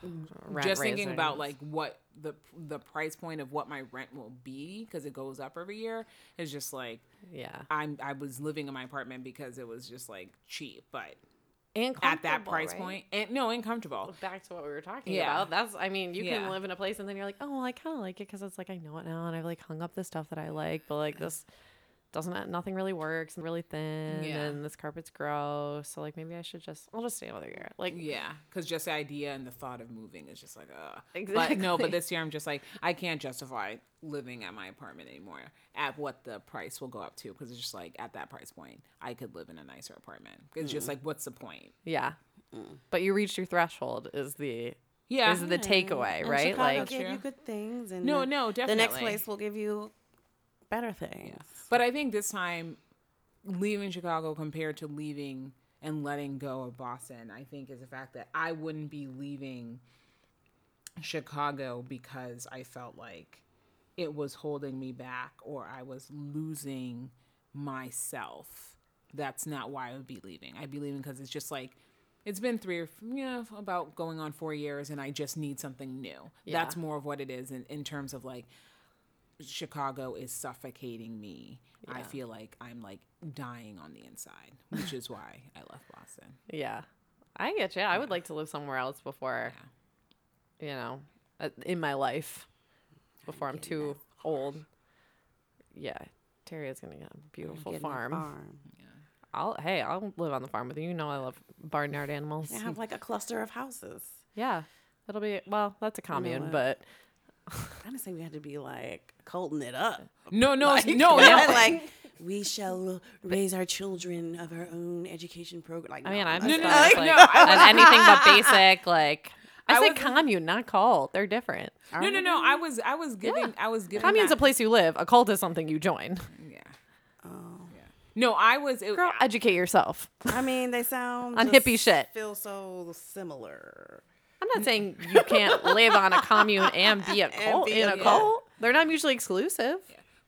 just thinking raising. about like what the the price point of what my rent will be because it goes up every year is just like yeah, I'm I was living in my apartment because it was just like cheap, but and at that price right? point, and no, uncomfortable. Back to what we were talking Yeah. about. That's, I mean, you Yeah. can live in a place and then you're like, oh, well, I kind of like it because it's like I know it now, and I've like hung up the stuff that I like, but like this doesn't, nothing really works, and really thin, Yeah. and this carpet's gross. So like maybe I should just, I'll just stay another year. Like, Yeah, because just the idea and the thought of moving is just like, uh. But no, but this year I'm just like, I can't justify living at my apartment anymore at what the price will go up to because it's just like at that price point, I could live in a nicer apartment. It's just like, what's the point? yeah. But you reached your threshold is the Yeah. is the takeaway, And right? Chicago Like give you good things, and No, the- no, The next place will give you better things. But I think this time, leaving Chicago compared to leaving and letting go of Boston, I think is the fact that I wouldn't be leaving Chicago because I felt like it was holding me back or I was losing myself. That's not why I would be leaving. I'd be leaving because it's just like, it's been three or yeah, about going on four years, and I just need something new. Yeah. That's more of what it is in, in terms of like Chicago is suffocating me. I feel like I'm like dying on the inside, which is why I left Boston. Yeah. I get you. I would like to live somewhere else before, you know, uh, in my life, before I'm too old. Yeah. Terry is going to get a beautiful Getting a farm. farm. I'll, hey, I'll live on the farm with you. You know, I love barnyard animals. You have like a cluster of houses. Yeah. It'll be, well, that's a commune, what? but I didn't say we had to be like culting it up. No, no, Like, no, yeah, no. like we shall raise our children of our own education program. Like, I mean, no, I'm that's just no, like, no, I anything but basic. Like, I, I said commune, not cult. They're different. No, no, no. I was, I was giving, I was giving. Commune's that- a place you live. A cult is something you join. Yeah. Oh. No, I was. It, Girl, educate yourself. I mean, they sound On just hippie shit. Feel so similar. I'm not saying you can't live on a commune and be a cult be in a a cult. cult. They're not mutually exclusive.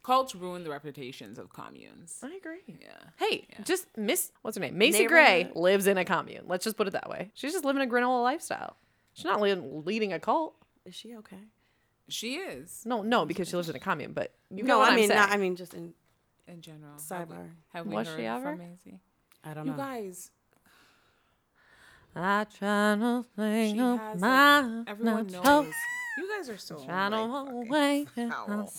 cults ruin the reputations of communes. I agree. Yeah. Hey, just Miss, what's her name? Macy Gray lives in a commune. Let's just put it that way. She's just living a granola lifestyle. She's not li- leading a cult. Is she okay? She is No, no, because she lives in a commune. But you No, know what I mean, am not. I mean, just in. in general. Have we, Sidebar. have we Was heard she ever? from Maisie? I don't You know. You guys, I try to think She of has it. my Everyone no knows. You guys are so. Try to like, fucking away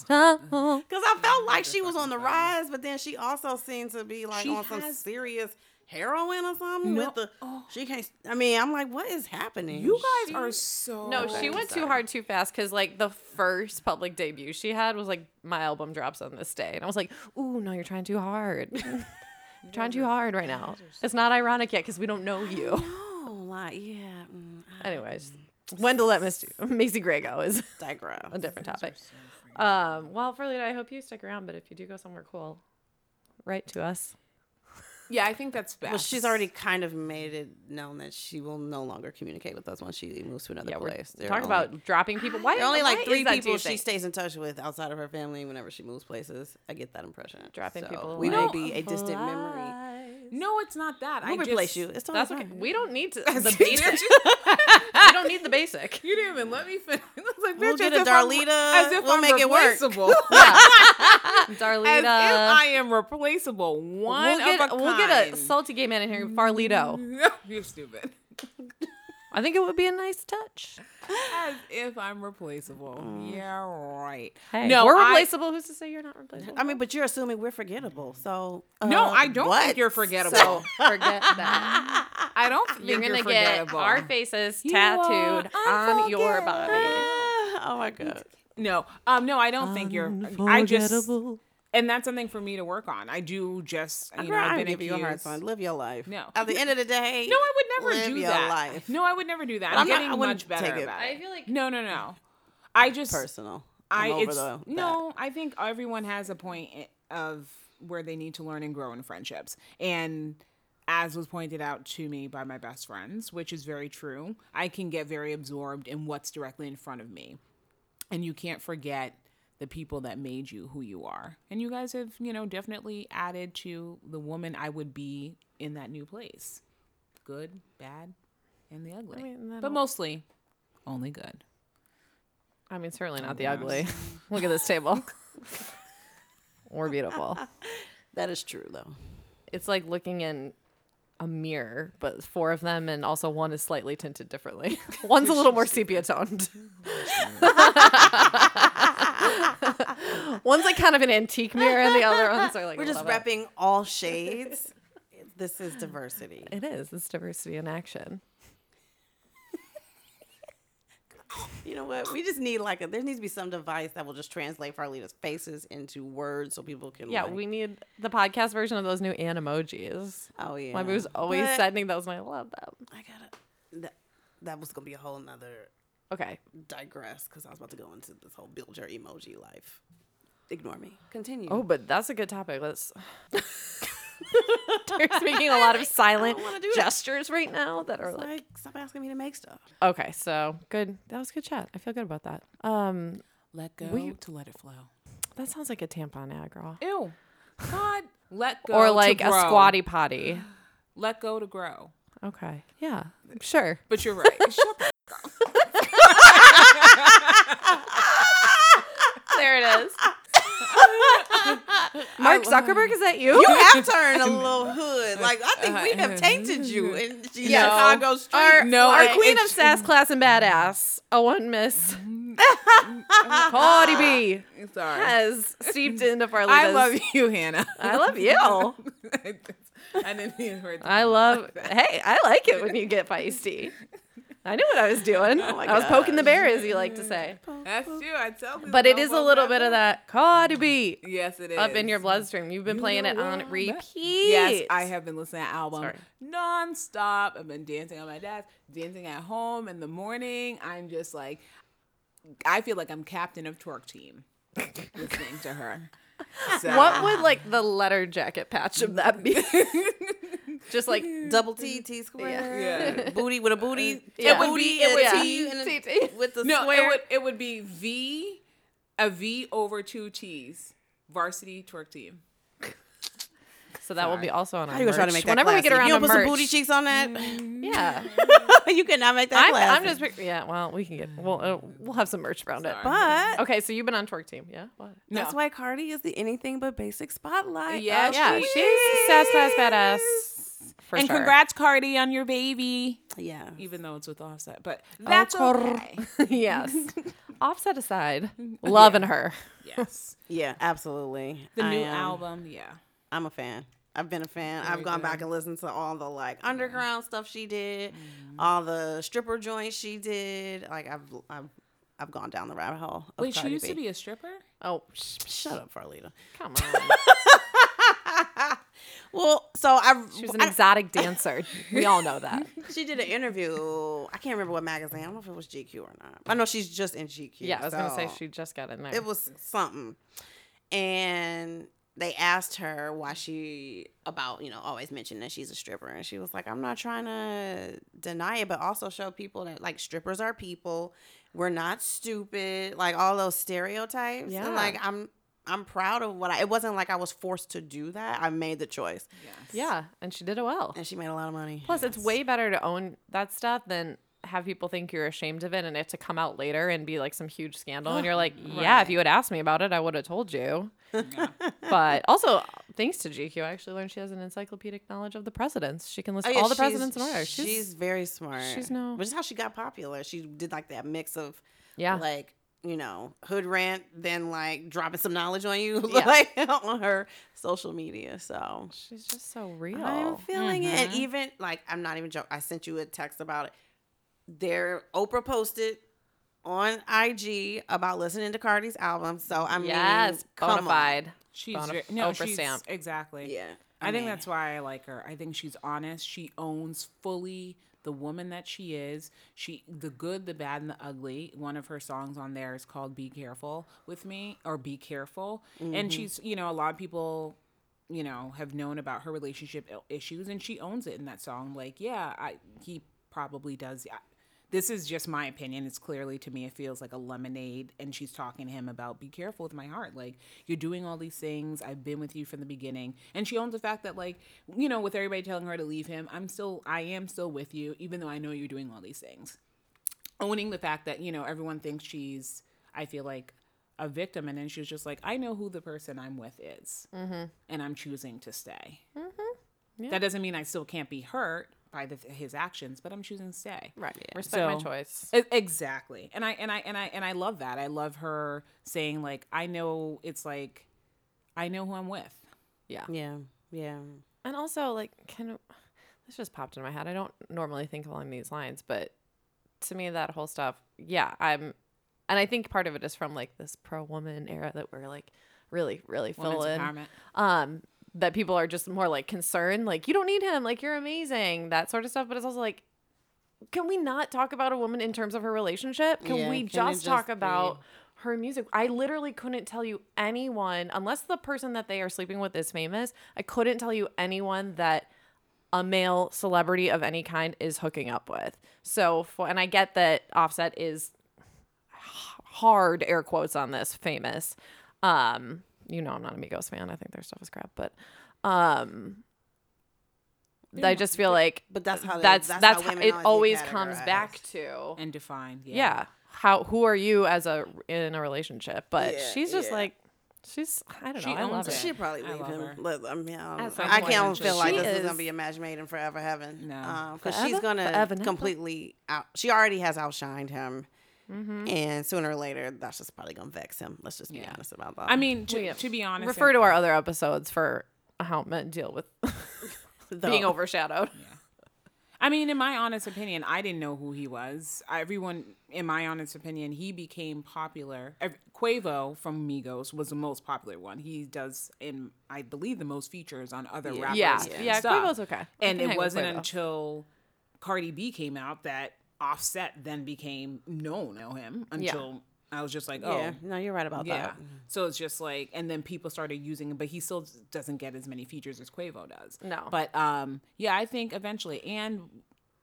foul. Because I felt like she was on the rise, but then she also seemed to be like She on some has- serious heroin or something. No. With the oh. she can't. I mean, I'm like, what is happening? You guys are so. No, she went too hard too fast because like the first public debut she had was like my album drops on this day, and I was like, ooh, no, you're trying too hard. You're trying too hard right now. It's not ironic yet because we don't know you. Oh, like yeah. Mm, I Anyways, when to let Miss Macy Gray go is digress. a different topic. Um, well, Farlita, I hope you stick around, but if you do go somewhere cool, write to us. Yeah, I think that's best. Well, she's already kind of made it known that she will no longer communicate with us once she moves to another Yeah, we're place. There talking only- about dropping people. Why? there are only why like three that, do people she think? stays in touch with outside of her family whenever she moves places. I get that impression. Dropping So people We like may be a distant memory. No, it's not that. We'll I replace just, you. It's That's totally okay. We don't need to the Did basic. you- we don't need the basic. You didn't even let me finish. It's like, We'll bitch, get a if I'm- Darlita. As if We'll I'm make it work. replaceable. Darlita. As if I am replaceable. One we'll get, of a we'll get a salty gay man in here, Farlito. You're stupid. I think it would be a nice touch. As if I'm replaceable. Yeah, right. Hey, no, we're I- replaceable. Who's to say you're not replaceable? I mean, but you're assuming we're forgettable. So no, uh, I don't what? think you're forgettable. so forget that. I don't think You're you're, gonna get forgettable. our faces You tattooed on your body. oh my god. No, um, no, I don't think you're. I just, and that's something for me to work on. I do just, you know, I've I been give you a hard time. Live your life. No. At the end of the day. No, I would never live do your that. life. No, I would never do that. But I'm, I'm getting wouldn't much better take it. about I feel like No, no, no. I just Personal. I I'm over it's, the, no. I think everyone has a point eh, of where they need to learn and grow in friendships, and as was pointed out to me by my best friends, which is very true. I can get very absorbed in what's directly in front of me, and you can't forget the people that made you who you are. And you guys have, you know, definitely added to the woman I would be in that new place. Good, bad, and the ugly. mean, but mostly only good. I mean, certainly not oh, the ugly. Look at this table. We're beautiful. That is true though. It's like looking in a mirror, but four of them, and also one is slightly tinted differently. One's a little more sepia toned. One's like kind of an antique mirror, and the other ones are like We're just repping all shades. this is diversity. It is. It's diversity in action. You know what? We just need like a. There needs to be some device that will just translate Farlita's faces into words so people can. Yeah, like, we need the podcast version of those new animojis. Oh yeah. My boo's always But sending those, and I love them. I gotta. That, that was gonna be a whole nother Okay, digress because I was about to go into this whole build your emoji life. Ignore me. Continue. Oh, but that's a good topic. Let's. You're speaking a lot of silent wanna that. gestures right now that are like. like stop asking me to make stuff. Okay, so good. That was a good chat. I feel good about that. Um, Let go We- to let it flow. that sounds like a tampon ad, girl. Ew. God, let go. To grow. Or to like a squatty potty. Let go to grow. Okay, yeah, sure. But you're right. Shut the There it is. Mark Zuckerberg, is that you? You have turned a little hood. Like I think we have uh-huh. tainted you in Yes. Chicago street. Our, No, our I- queen of sass, class, and badass, a one miss, Cardi B, Sorry. has steeped into Farlita's. I love you, Hannah. I love you. I didn't even hear it. I love. Hey, I like it when you get feisty. I knew what I was doing. Oh my I was poking the bear, as you like to say. That's true. I tell people. But it is a little bit of up. that Cardi B Yes, it is. up in your bloodstream. You've been You playing it on what? repeat. Yes, I have been listening to that album Sorry. nonstop. I've been dancing on my desk, dancing at home in the morning. I'm just like, I feel like I'm captain of twerk team listening to her. So, What would like the letter jacket patch of that be? Just like double T T square. Yeah. Yeah. Booty with a booty. Yeah. A booty It would a be- T and a- T, T. with the no, square. it would it would be V, a V over two T's, varsity twerk team. So that will be also on our How you gonna try to merch. make that Whenever we get classy? around you to don't put some booty cheeks on that. Yeah. you cannot make that I'm. I'm just pic- yeah. Well, we can get we'll uh, we'll have some merch around it. But Okay, so you've been on twerk team, yeah? What? that's No. why Cardi is the anything but basic spotlight. Yeah, of Yeah, the she's sass class badass. For and sure. congrats, Cardi, on your baby. Yeah. even though it's with Offset. But that's okay. yes. Offset aside, loving her. yes, Yeah, absolutely. the I new am- album. Yeah, I'm a fan. I've been a fan. Very I've gone back and listened to all the like underground stuff she did, Mm-hmm. all the stripper joints she did. Like I've I've I've gone down the rabbit hole. Of wait, she Cardi used to be a stripper. Oh, sh- Shut up, Farlita. come on. Well, so I She was an I- exotic dancer. We all know that. she did an interview. I can't remember what magazine. I don't know if it was GQ or not. I know she's just in GQ. Yeah, I was gonna say she just got in there. it was something and they asked her why she about you know always mention that she's a stripper and she was like i'm not trying to deny it but also show people that like strippers are people we're not stupid like all those stereotypes Yeah. and like i'm i'm proud of what i it wasn't like i was forced to do that i made the choice Yes. yeah, and she did it well. and she made a lot of money Plus, it's way better to own that stuff than have people think you're ashamed of it and it to come out later and be like some huge scandal. And you're like, yeah, if you had asked me about it, I would have told you. Yeah. But also, thanks to GQ, I actually learned she has an encyclopedic knowledge of the presidents. She can list Oh, yeah, all the presidents in order. She's, She's, very smart. she's no- Which is how she got popular. She did like that mix of yeah. like you know hood rant, then like dropping some knowledge on you Yeah. like on her social media. So She's just so real. I'm feeling it. And even like I'm not even joking. I sent you a text about it. There, Oprah posted on IG about listening to Cardi's album. So I mean, yes, come bona on. fide. She's Bona- ve- no, Oprah she's stamp. exactly. Yeah, I, think mean, that's why I like her. I think she's honest. She owns fully the woman that she is. She the good, the bad, and the ugly. One of her songs on there is called "Be Careful with Me" or "Be Careful," and mm-hmm. she's you know a lot of people you know have known about her relationship issues, and she owns it in that song. Like, yeah, I he probably does. This is just my opinion. It's clearly to me, it feels like a lemonade, and she's talking to him about be careful with my heart. Like you're doing all these things. I've been with you from the beginning, and she owns the fact that, like, you know, with everybody telling her to leave him, I'm still, I am still with you, even though I know you're doing all these things. Owning the fact that you know everyone thinks she's, I feel like a victim, and then she's just like, I know who the person I'm with is, mm-hmm. and I'm choosing to stay. Mm-hmm. Yeah. That doesn't mean I still can't be hurt by the, his actions, but I'm choosing to stay. Right. Respect my choice. Exactly. And I and I and I and I love that. I love her saying like I know it's like I know who I'm with. Yeah. Yeah, yeah. And also, like, kind of, this just popped in my head. I don't normally think along these lines, but to me, that whole stuff, yeah, I'm, and I think part of it is from like this pro woman era that we're like really, really Women's full in. Um, that people are just more like concerned, like, you don't need him, like, you're amazing, that sort of stuff. But it's also like, can we not talk about a woman in terms of her relationship? Can Yeah, we can it just talk just about her music? I literally couldn't tell you anyone, unless the person that they are sleeping with is famous, I couldn't tell you anyone that a male celebrity of any kind is hooking up with. So, for, and I get that Offset is hard air quotes on this famous. Um, you know, I'm not a Migos fan. I think their stuff is crap, but um, I just feel like But that's how they- that's that's that's, how how it always always comes back to and define Yeah. yeah. how who are you as a in a relationship but Yeah, she's just yeah. like she's i don't She know i love owns her it. She'd probably leave love him. her. Let- I mean, I, don't At some know. I can't feel like this is is- gonna be a match made in forever heaven. No. because she's gonna Forever completely out. She already has outshined him, Mm-hmm. and sooner or later, that's just probably gonna vex him. Let's just be Yeah. honest about that. I mean, to, Well, to be honest, refer to our other episodes for how men deal with The- being overshadowed Yeah. I mean, in my honest opinion, I didn't know who he was. Everyone, in my honest opinion, he became popular. Ev- Quavo from Migos was the most popular one. He does, in I believe, the most features on other rappers. yeah and yeah stuff. Quavo's okay And it wasn't until Cardi B came out that Offset then became known of him. Until I was just like, oh, yeah, no, you're right about yeah. that. So it's just like, and then people started using it, but he still doesn't get as many features as Quavo does. No. But um, yeah, I think eventually, and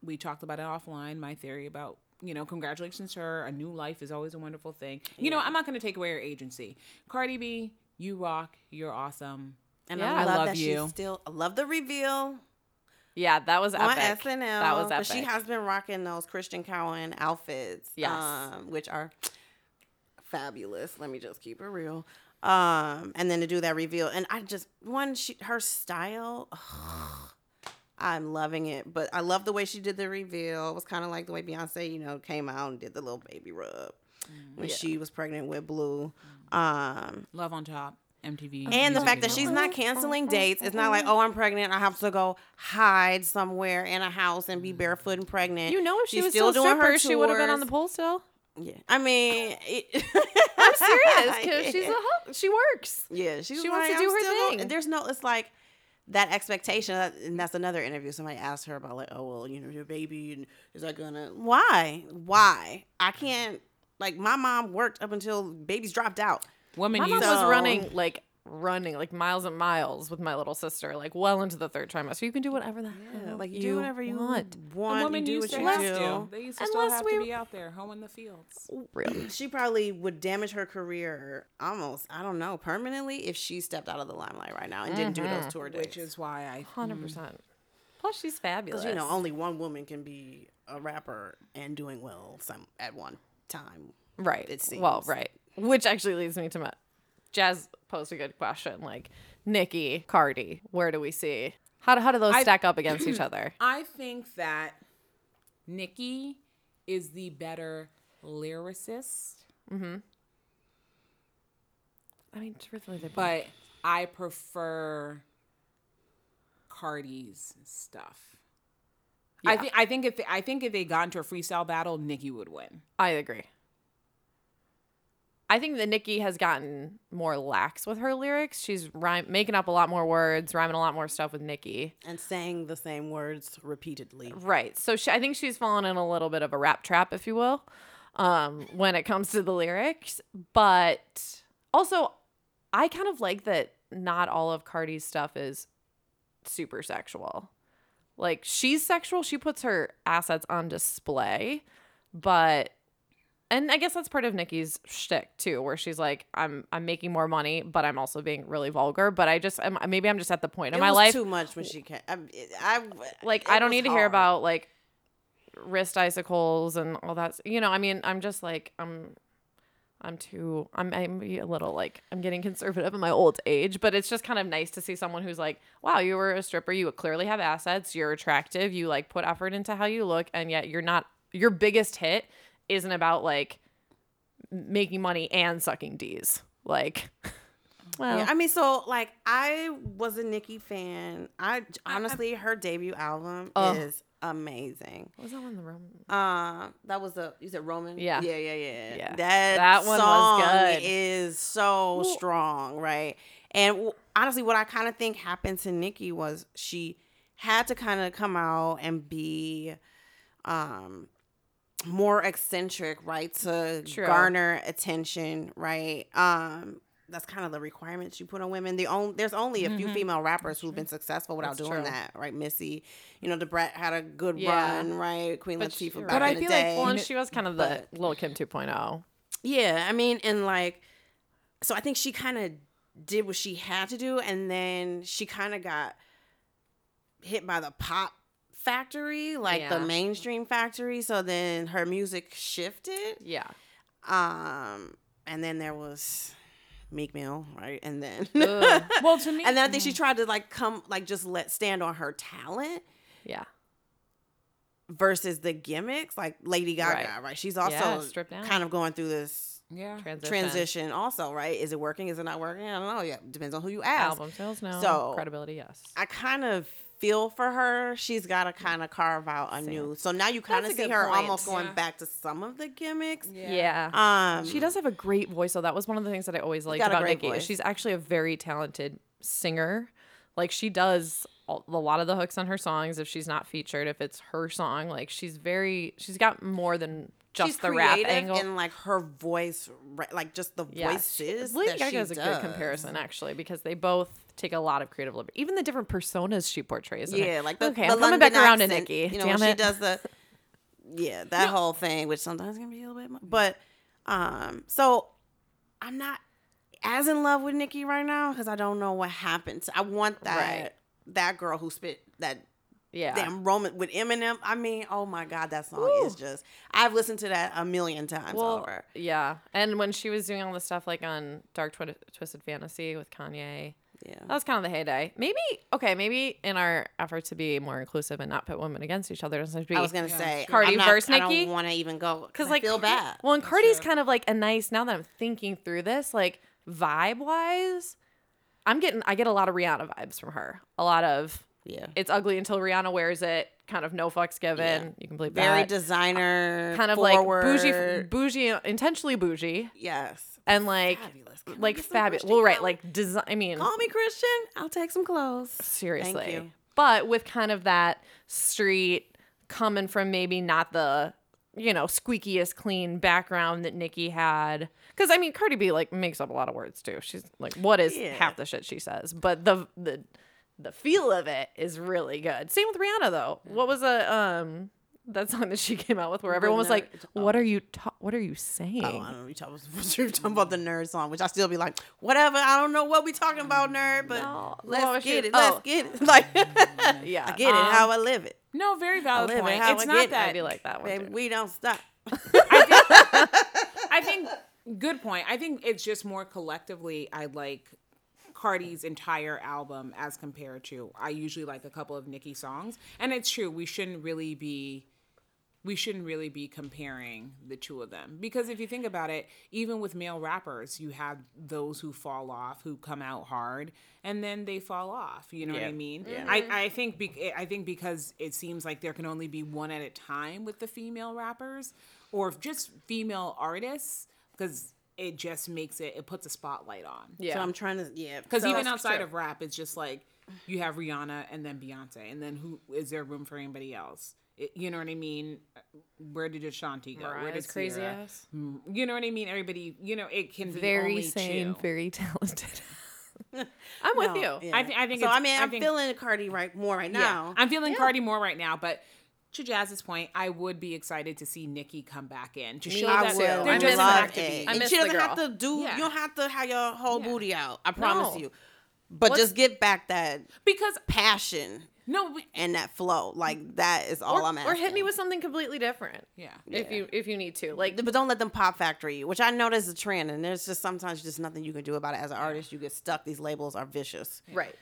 we talked about it offline. My theory about you know, congratulations to her. A new life is always a wonderful thing. You know, I'm not going to take away her agency. Cardi B, you rock. You're awesome. And Yeah. I I love, love that you. still. I love the reveal yeah that was on epic SNL. that was But epic she has been rocking those Christian Cowan outfits. Yes. um, which are fabulous. Let me just keep it real. Um, and then to do that reveal, and I just one she, her style. I'm loving it. But I love the way she did the reveal. It was kind of like the way Beyonce, you know, came out and did the little baby rub when she was pregnant with Blue. Um, Love on top. MTV. and the fact that she's not canceling dates. It's not like, oh, I'm pregnant. I have to go hide somewhere in a house and be barefoot and pregnant. You know, if she She's was still, doing her stripper, she would have been on the pole still. Yeah, I mean, it, I'm serious because she's a she works. Yeah, she's She wants to do "I'm her still gonna-" thing. There's no, it's like that expectation, and that's another interview. Somebody asked her about like, oh well, you know, your baby, and is that gonna? Why? Why? I can't. Like my mom worked up until babies dropped out. Women My mom was running like running like miles and miles with my little sister, like well into the third trimester. You can do whatever the hell Like you, do whatever you want. want. the women you do used what to you have do. to. They used to still Unless have we- to be out there hoeing the fields. Oh, really? She probably would damage her career almost. I don't know permanently if she stepped out of the limelight right now and didn't do those mm-hmm. tour dates. Which is why I Hundred hmm. percent. Plus, she's fabulous. You know, only one woman can be a rapper and doing well some at one time. right? it seems. Well, right. Which actually leads me to my Jazz posed a good question. Like Nicki, Cardi, where do we see? How do, how do those I- stack up against each other? I think that Nicki is the better lyricist, Mm-hmm. I mean, truthfully, they both. but I prefer Cardi's stuff. I Yeah. think I think if they, I think if they got into a freestyle battle, Nicki would win. I agree. I think that Nicki has gotten more lax with her lyrics. She's rhyme- making up a lot more words, rhyming a lot more stuff with Nicki. And saying the same words repeatedly. Right. So she, I think she's fallen in a little bit of a rap trap, if you will, um, when it comes to the lyrics. But also, I kind of like that not all of Cardi's stuff is super sexual. Like she's sexual, she puts her assets on display, but and I guess that's part of Nicki's shtick too, where she's like, "I'm I'm making more money, but I'm also being really vulgar." But I just I'm, maybe I'm just at the point in my life too much when she came. I, I like I don't need to hear about like wrist icicles and all that. You know, I mean, I'm just like I'm I'm too I'm I'm a little like I'm getting conservative in my old age, but it's just kind of nice to see someone who's like, wow, you were a stripper, you clearly have assets, you're attractive, you like put effort into how you look, and yet you're not your biggest hit isn't about like making money and sucking D's. Like, well, Yeah, I mean, so like I was a Nicki fan. I honestly, her debut album Oh. is amazing. what was that one the Roman? Uh, that was the you said Roman. Yeah. yeah, yeah, yeah. Yeah. That That one was song good. is so strong, right? And w- honestly, what I kind of think happened to Nicki was she had to kind of come out and be um more eccentric, right? To True. garner attention, right? Um that's kind of the requirements you put on women. The only there's only a few female rappers who've been successful without Mm-hmm. That's doing true. that, right? Missy, you know, Da Brat had a good Yeah. run, right? Queen But she- Latifah you're back right. in I feel like day. Well, and she was kind of the but- Lil Kim oh. 2.0. Yeah, I mean, and like, so I think she kind of did what she had to do, and then she kind of got hit by the pop factory, like Yeah. the mainstream factory. So then her music shifted, Yeah. um, and then there was Meek Mill, right, and then. Ugh. Well, to me, And then I think she tried to like come like just let stand on her talent yeah. versus the gimmicks, like Lady Gaga, Right. right? She's also Yeah, stripped down. kind of going through this yeah, Transition. transition also, right? Is it working? Is it not working? I don't know. Yeah, depends on who you ask. Album sales, no. So- Credibility, yes. I kind of feel for her. She's got to kind of carve out a new. So now you kind of see her point. almost going Yeah. back to some of the gimmicks. Yeah. Um, she does have a great voice, though. That was one of the things that I always liked about great Nicki. voice. She's actually a very talented singer. Like she does a lot of the hooks on her songs. If she's not featured, if it's her song, like she's very, she's got more than just She's the rap angle. and like her voice, like just the Yeah, voices. Lady Gaga she is a good comparison, actually, because they both take a lot of creative liberty. Even the different personas she portrays. it. Yeah, like the, okay, the I'm coming London back around to Nicki. You know, Damn when it. she does the yeah that whole thing, which sometimes can be a little bit, much. but um, so I'm not as in love with Nicki right now because I don't know what happened. I want that Right. that girl who spit that yeah. damn Roman with Eminem. I mean, oh my god, that song is just. I've listened to that a million times over. Yeah, and when she was doing all the stuff like on Dark Twi- Twisted Fantasy with Kanye, Yeah. That was kind of the heyday. Maybe okay. Maybe in our effort to be more inclusive and not put women against each other, it doesn't have to be. I was gonna say Cardi I'm not- versus I don't want to even go because because like I feel bad. Well, and Cardi's kind of like a nice. Now that I'm thinking through this, like vibe wise, I'm getting. I get a lot of Rihanna vibes from her. A lot of Yeah. it's ugly until Rihanna wears it. Kind of no fucks given. Yeah. You can believe Very that. designer. kind of forward. like bougie, bougie, intentionally bougie, Yes. And like Fabulous. Like fabulous. Well, right, like design. I mean, Call me Christian. I'll take some clothes. seriously. you. But with kind of that street coming from maybe not the you know squeakiest clean background that Nicki had. Because I mean, Cardi B like makes up a lot of words too. She's like, what is Yeah. half the shit she says? But the the the feel of it is really good. Same with Rihanna though. What was a um that song that she came out with where everyone was like, "What oh. are you ta- What are you saying?" Oh, I don't know. You you're talking about the nerd song, which I still be like, whatever. I don't know what we talking about, mm, nerd, but No. let's What was get it. Let's oh. get it. Oh. Like, mm, mm, yeah, I get it. um, How I live it, No, very valid live it point. how It's I not get it. that I do like that one. baby. We don't stop. I think good point. I think it's just more collectively I like Cardi's entire album as compared to I usually like a couple of Nicki songs. And it's true, we shouldn't really be we shouldn't really be comparing the two of them. Because if you think about it even with male rappers you have those who fall off who come out hard and then they fall off. You know what i Yeah. mean? I, I think be- i think because it seems like there can only be one at a time with the female rappers or just female artists because it just makes it it puts a spotlight on. Yeah, So I'm trying to, yeah. because so even outside true. of rap it's just like you have rihanna and then beyonce and then who is there room for anybody else It- you know what I mean? Where did Ashanti go? Where did Mariah's crazy Ciara? ass. Mm, You know what I mean? Everybody, you know, it can be Very only sane, two. very talented. I'm with you. yeah. I thi- I think so. I mean, I I'm think- feeling Cardi right more right Yeah, now. I'm feeling Cardi more right now, but to Jazz's point, I would be excited to see Nicki come back in to Me show I that too. will. there I doesn't have to it. be. I And miss she doesn't have girl. to do. Yeah. You don't have to have your whole Yeah. booty out. I promise No. you. But What's- just get back that because passion no, we- and that flow. Like that is all or, I'm asking. or hit me with something completely different yeah, if Yeah. you if you need to. Like but don't let them pop factory you, which I know there's a trend, and there's just sometimes just nothing you can do about it. As an artist, you get stuck. These labels are vicious. right,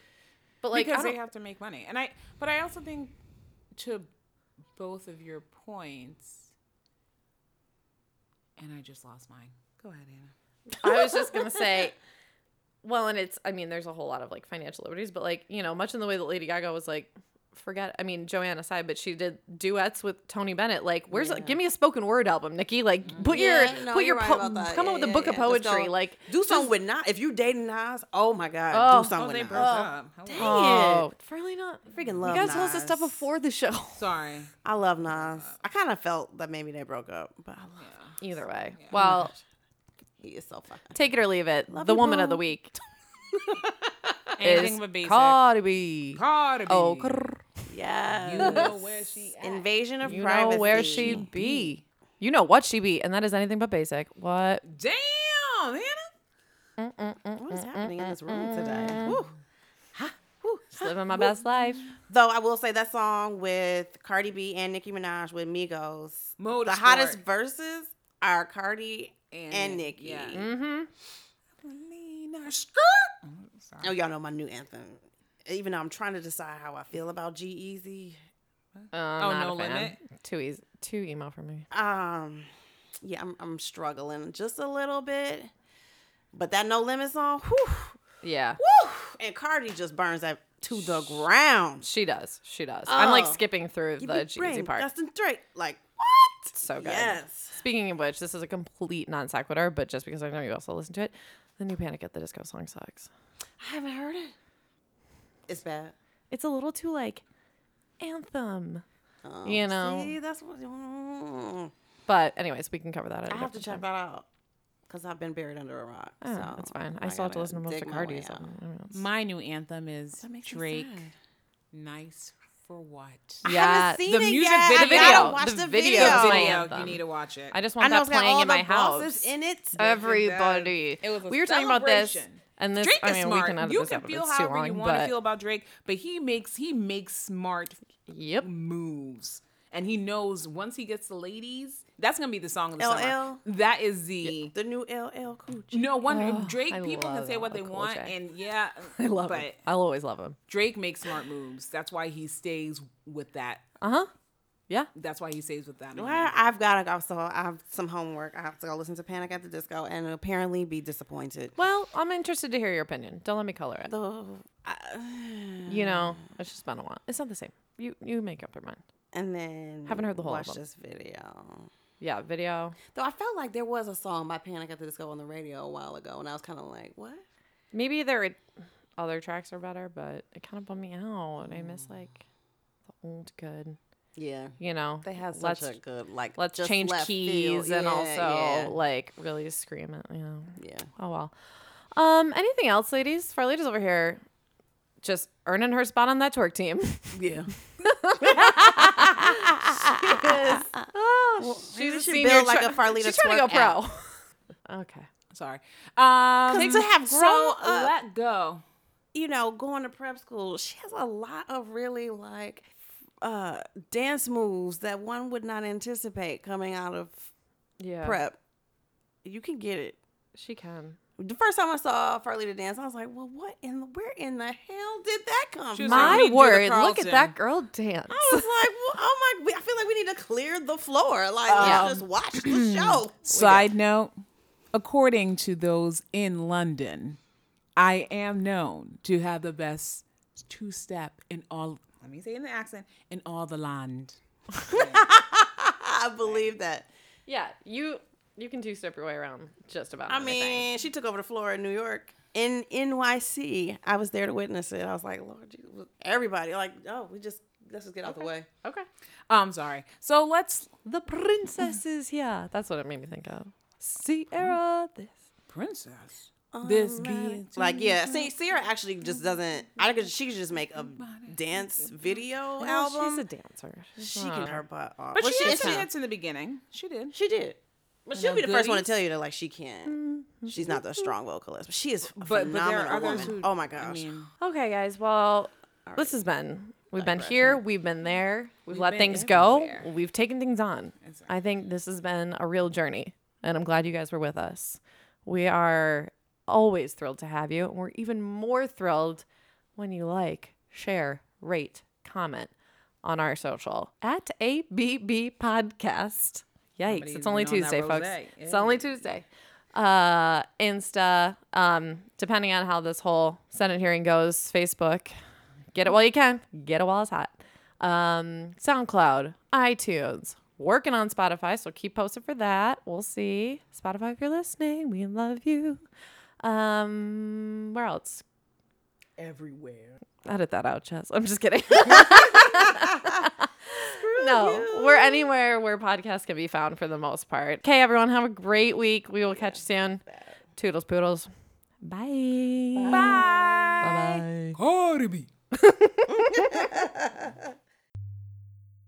but like I because they have to make money, and I. But I also think to both of your points, and I just lost mine. Go ahead, Anna. I was just gonna say, well, and it's I mean, there's a whole lot of like financial liberties, but like you know, much in the way that Lady Gaga was like, forget. I mean, Joanne aside, but she did duets with Tony Bennett. Like, where's Yeah. give me a spoken word album, Nicki? Like, mm-hmm. put Yeah, your no, put your right po- come Yeah, up with a book of poetry. go- Like, Do something with Nas. If you dating Nas, oh my god, Oh. do something Oh, with they Nas. broke up. Dang oh, it. really not. Freaking love You guys told us this stuff before the show. Sorry. I love Nas. I kind of felt that maybe they broke up, but I love Either way, well, oh he is so fine. take it or leave it. Love the you, woman of the week Anything is but basic. Cardi B. Cardi B. Oh, grrr. Yeah. You know where she at. Invasion of privacy. you privacy. know where she be. You know what she be, and that is anything but basic. What? Damn, Hannah. What is happening in this room today? Whew. Just living my best life. Though I will say that song with Cardi B and Nicki Minaj with Migos, the hottest verses are Cardi And and, Nick, Nicki. yeah. Mm-hmm. Lena Skirt. Oh, sorry. Oh, y'all know my new anthem. Even though I'm trying to decide how I feel about G-Eazy. Uh, Oh, not No a fan. Limit? Too easy. Too emo for me. Um, yeah, I'm I'm struggling just a little bit. But that No Limit song, whew, Yeah, whew, and Cardi just burns that to the ground. she does. She does. I'm like Oh. skipping through the me G brain, part. Dustin Drake, like what? so good. Yes. Speaking of which, this is a complete non sequitur, but just because I know you also listen to it, the new Panic at the Disco song sucks. I haven't heard it. It's bad. It's a little too like anthem. Oh, You know. See, that's what. mm. But anyways, we can cover that. I have to check time. that out because I've been buried under a rock. Oh, so that's fine. I, still have to listen to most of Cardi's. way so, out. I don't know, it's- My new anthem is That makes me Drake. Nice for what? I Yeah, haven't seen the it music yet. video- I gotta watch the the, video video. is Video, you need to watch it. I just want know that playing all in my the house. in it. Everybody. It was a we were talking about this, and this. Drake I is mean, smart. we can edit you this can out if feel it's too however long, you want to feel about Drake, but he makes he makes smart yep. moves, and he knows once he gets the ladies, that's gonna be the song of the summer. LL? That is the The new LL Cool J. no one. Oh, Drake I people can say what they Cool want, J. and yeah, I love but him. I'll always love him. Drake makes smart moves. That's why he stays with that. Uh huh. Yeah. That's why he stays with that. Well, money. I've got to go. So I have some homework. I have to go listen to Panic at the Disco and apparently be disappointed. Well, I'm interested to hear your opinion. Don't let me color it. The, I- You know, it's just been a while. It's not the same. You you make up your mind. and then Haven't heard the whole watch album. this video. Yeah, video. Though I felt like there was a song by Panic at the Disco on the radio a while ago, and I was kind of like, "What?" Maybe their other tracks are better, but it kind of bummed me out. I miss like the old good. Yeah, You know, they had such let's a good like. let's just change left keys and also yeah, like really scream it. You know. yeah. Oh well. Um. Anything else, ladies? Farlita's over here, just earning her spot on that twerk team. yeah. oh, maybe she's a senior. build like a Farlita She's trying to go pro. okay. Sorry. Um, to have so grown up- let go. you know, going to prep school, she has a lot of really like uh dance moves that one would not anticipate coming out of Yeah. prep. You can get it. She can. The first time I saw Farlita dance, I was like, "Well, what in the where in the hell did that come from?" was like, My "We do the word! Look at that girl dance. I was like, well, "Oh my! we- I feel like we need to clear the floor. Like, Yeah. let's just watch the mm. show." Side note, according to those in London, I am known to have the best two step in all. Let me say it in the accent in all the land. I believe that. Yeah, you you can two step your way around just about. I anything. mean, she took over the floor in New York. In NYC, I was there to witness it. I was like, Lord, Jesus. everybody, like, oh, we just let's just get out the way. okay. Oh, I'm sorry. So let's The princess is here. That's what it made me think of. Ciara, this. princess. This be Um, Like, yeah, see, Ciara actually just doesn't. I think she could just make a dance video Well, album. She's a dancer. She not- can her butt off. But Well, she had is some hits in the beginning. She did. She did. But she'll be the first one to tell you that like she can't. Mm-hmm. She's not the strong vocalist, but she is a But but phenomenal there are others woman. who. oh my gosh! I mean, Okay, guys. Well, this has been. We've been Digression. here. We've been there. We've, We've let been things go. We've taken things on. Exactly. I think this has been a real journey, and I'm glad you guys were with us. We are always thrilled to have you, and we're even more thrilled when you like, share, rate, comment on our social at ABB Podcast. Yikes! It's only been on that Tuesday, folks. It's only Tuesday. Uh, Insta, um, depending on how this whole Senate hearing goes, Facebook, get it while you can, get it while it's hot. Um, SoundCloud, iTunes, working on Spotify, so keep posted for that. We'll see. Spotify, if you're listening, we love you. Um, where else? everywhere. Edit that out, Chess. I'm just kidding. no, we're anywhere where podcasts can be found for the most part. Okay, everyone, have a great week. We will catch you soon. Toodles poodles. Bye. Bye. Bye bye. Cardi B.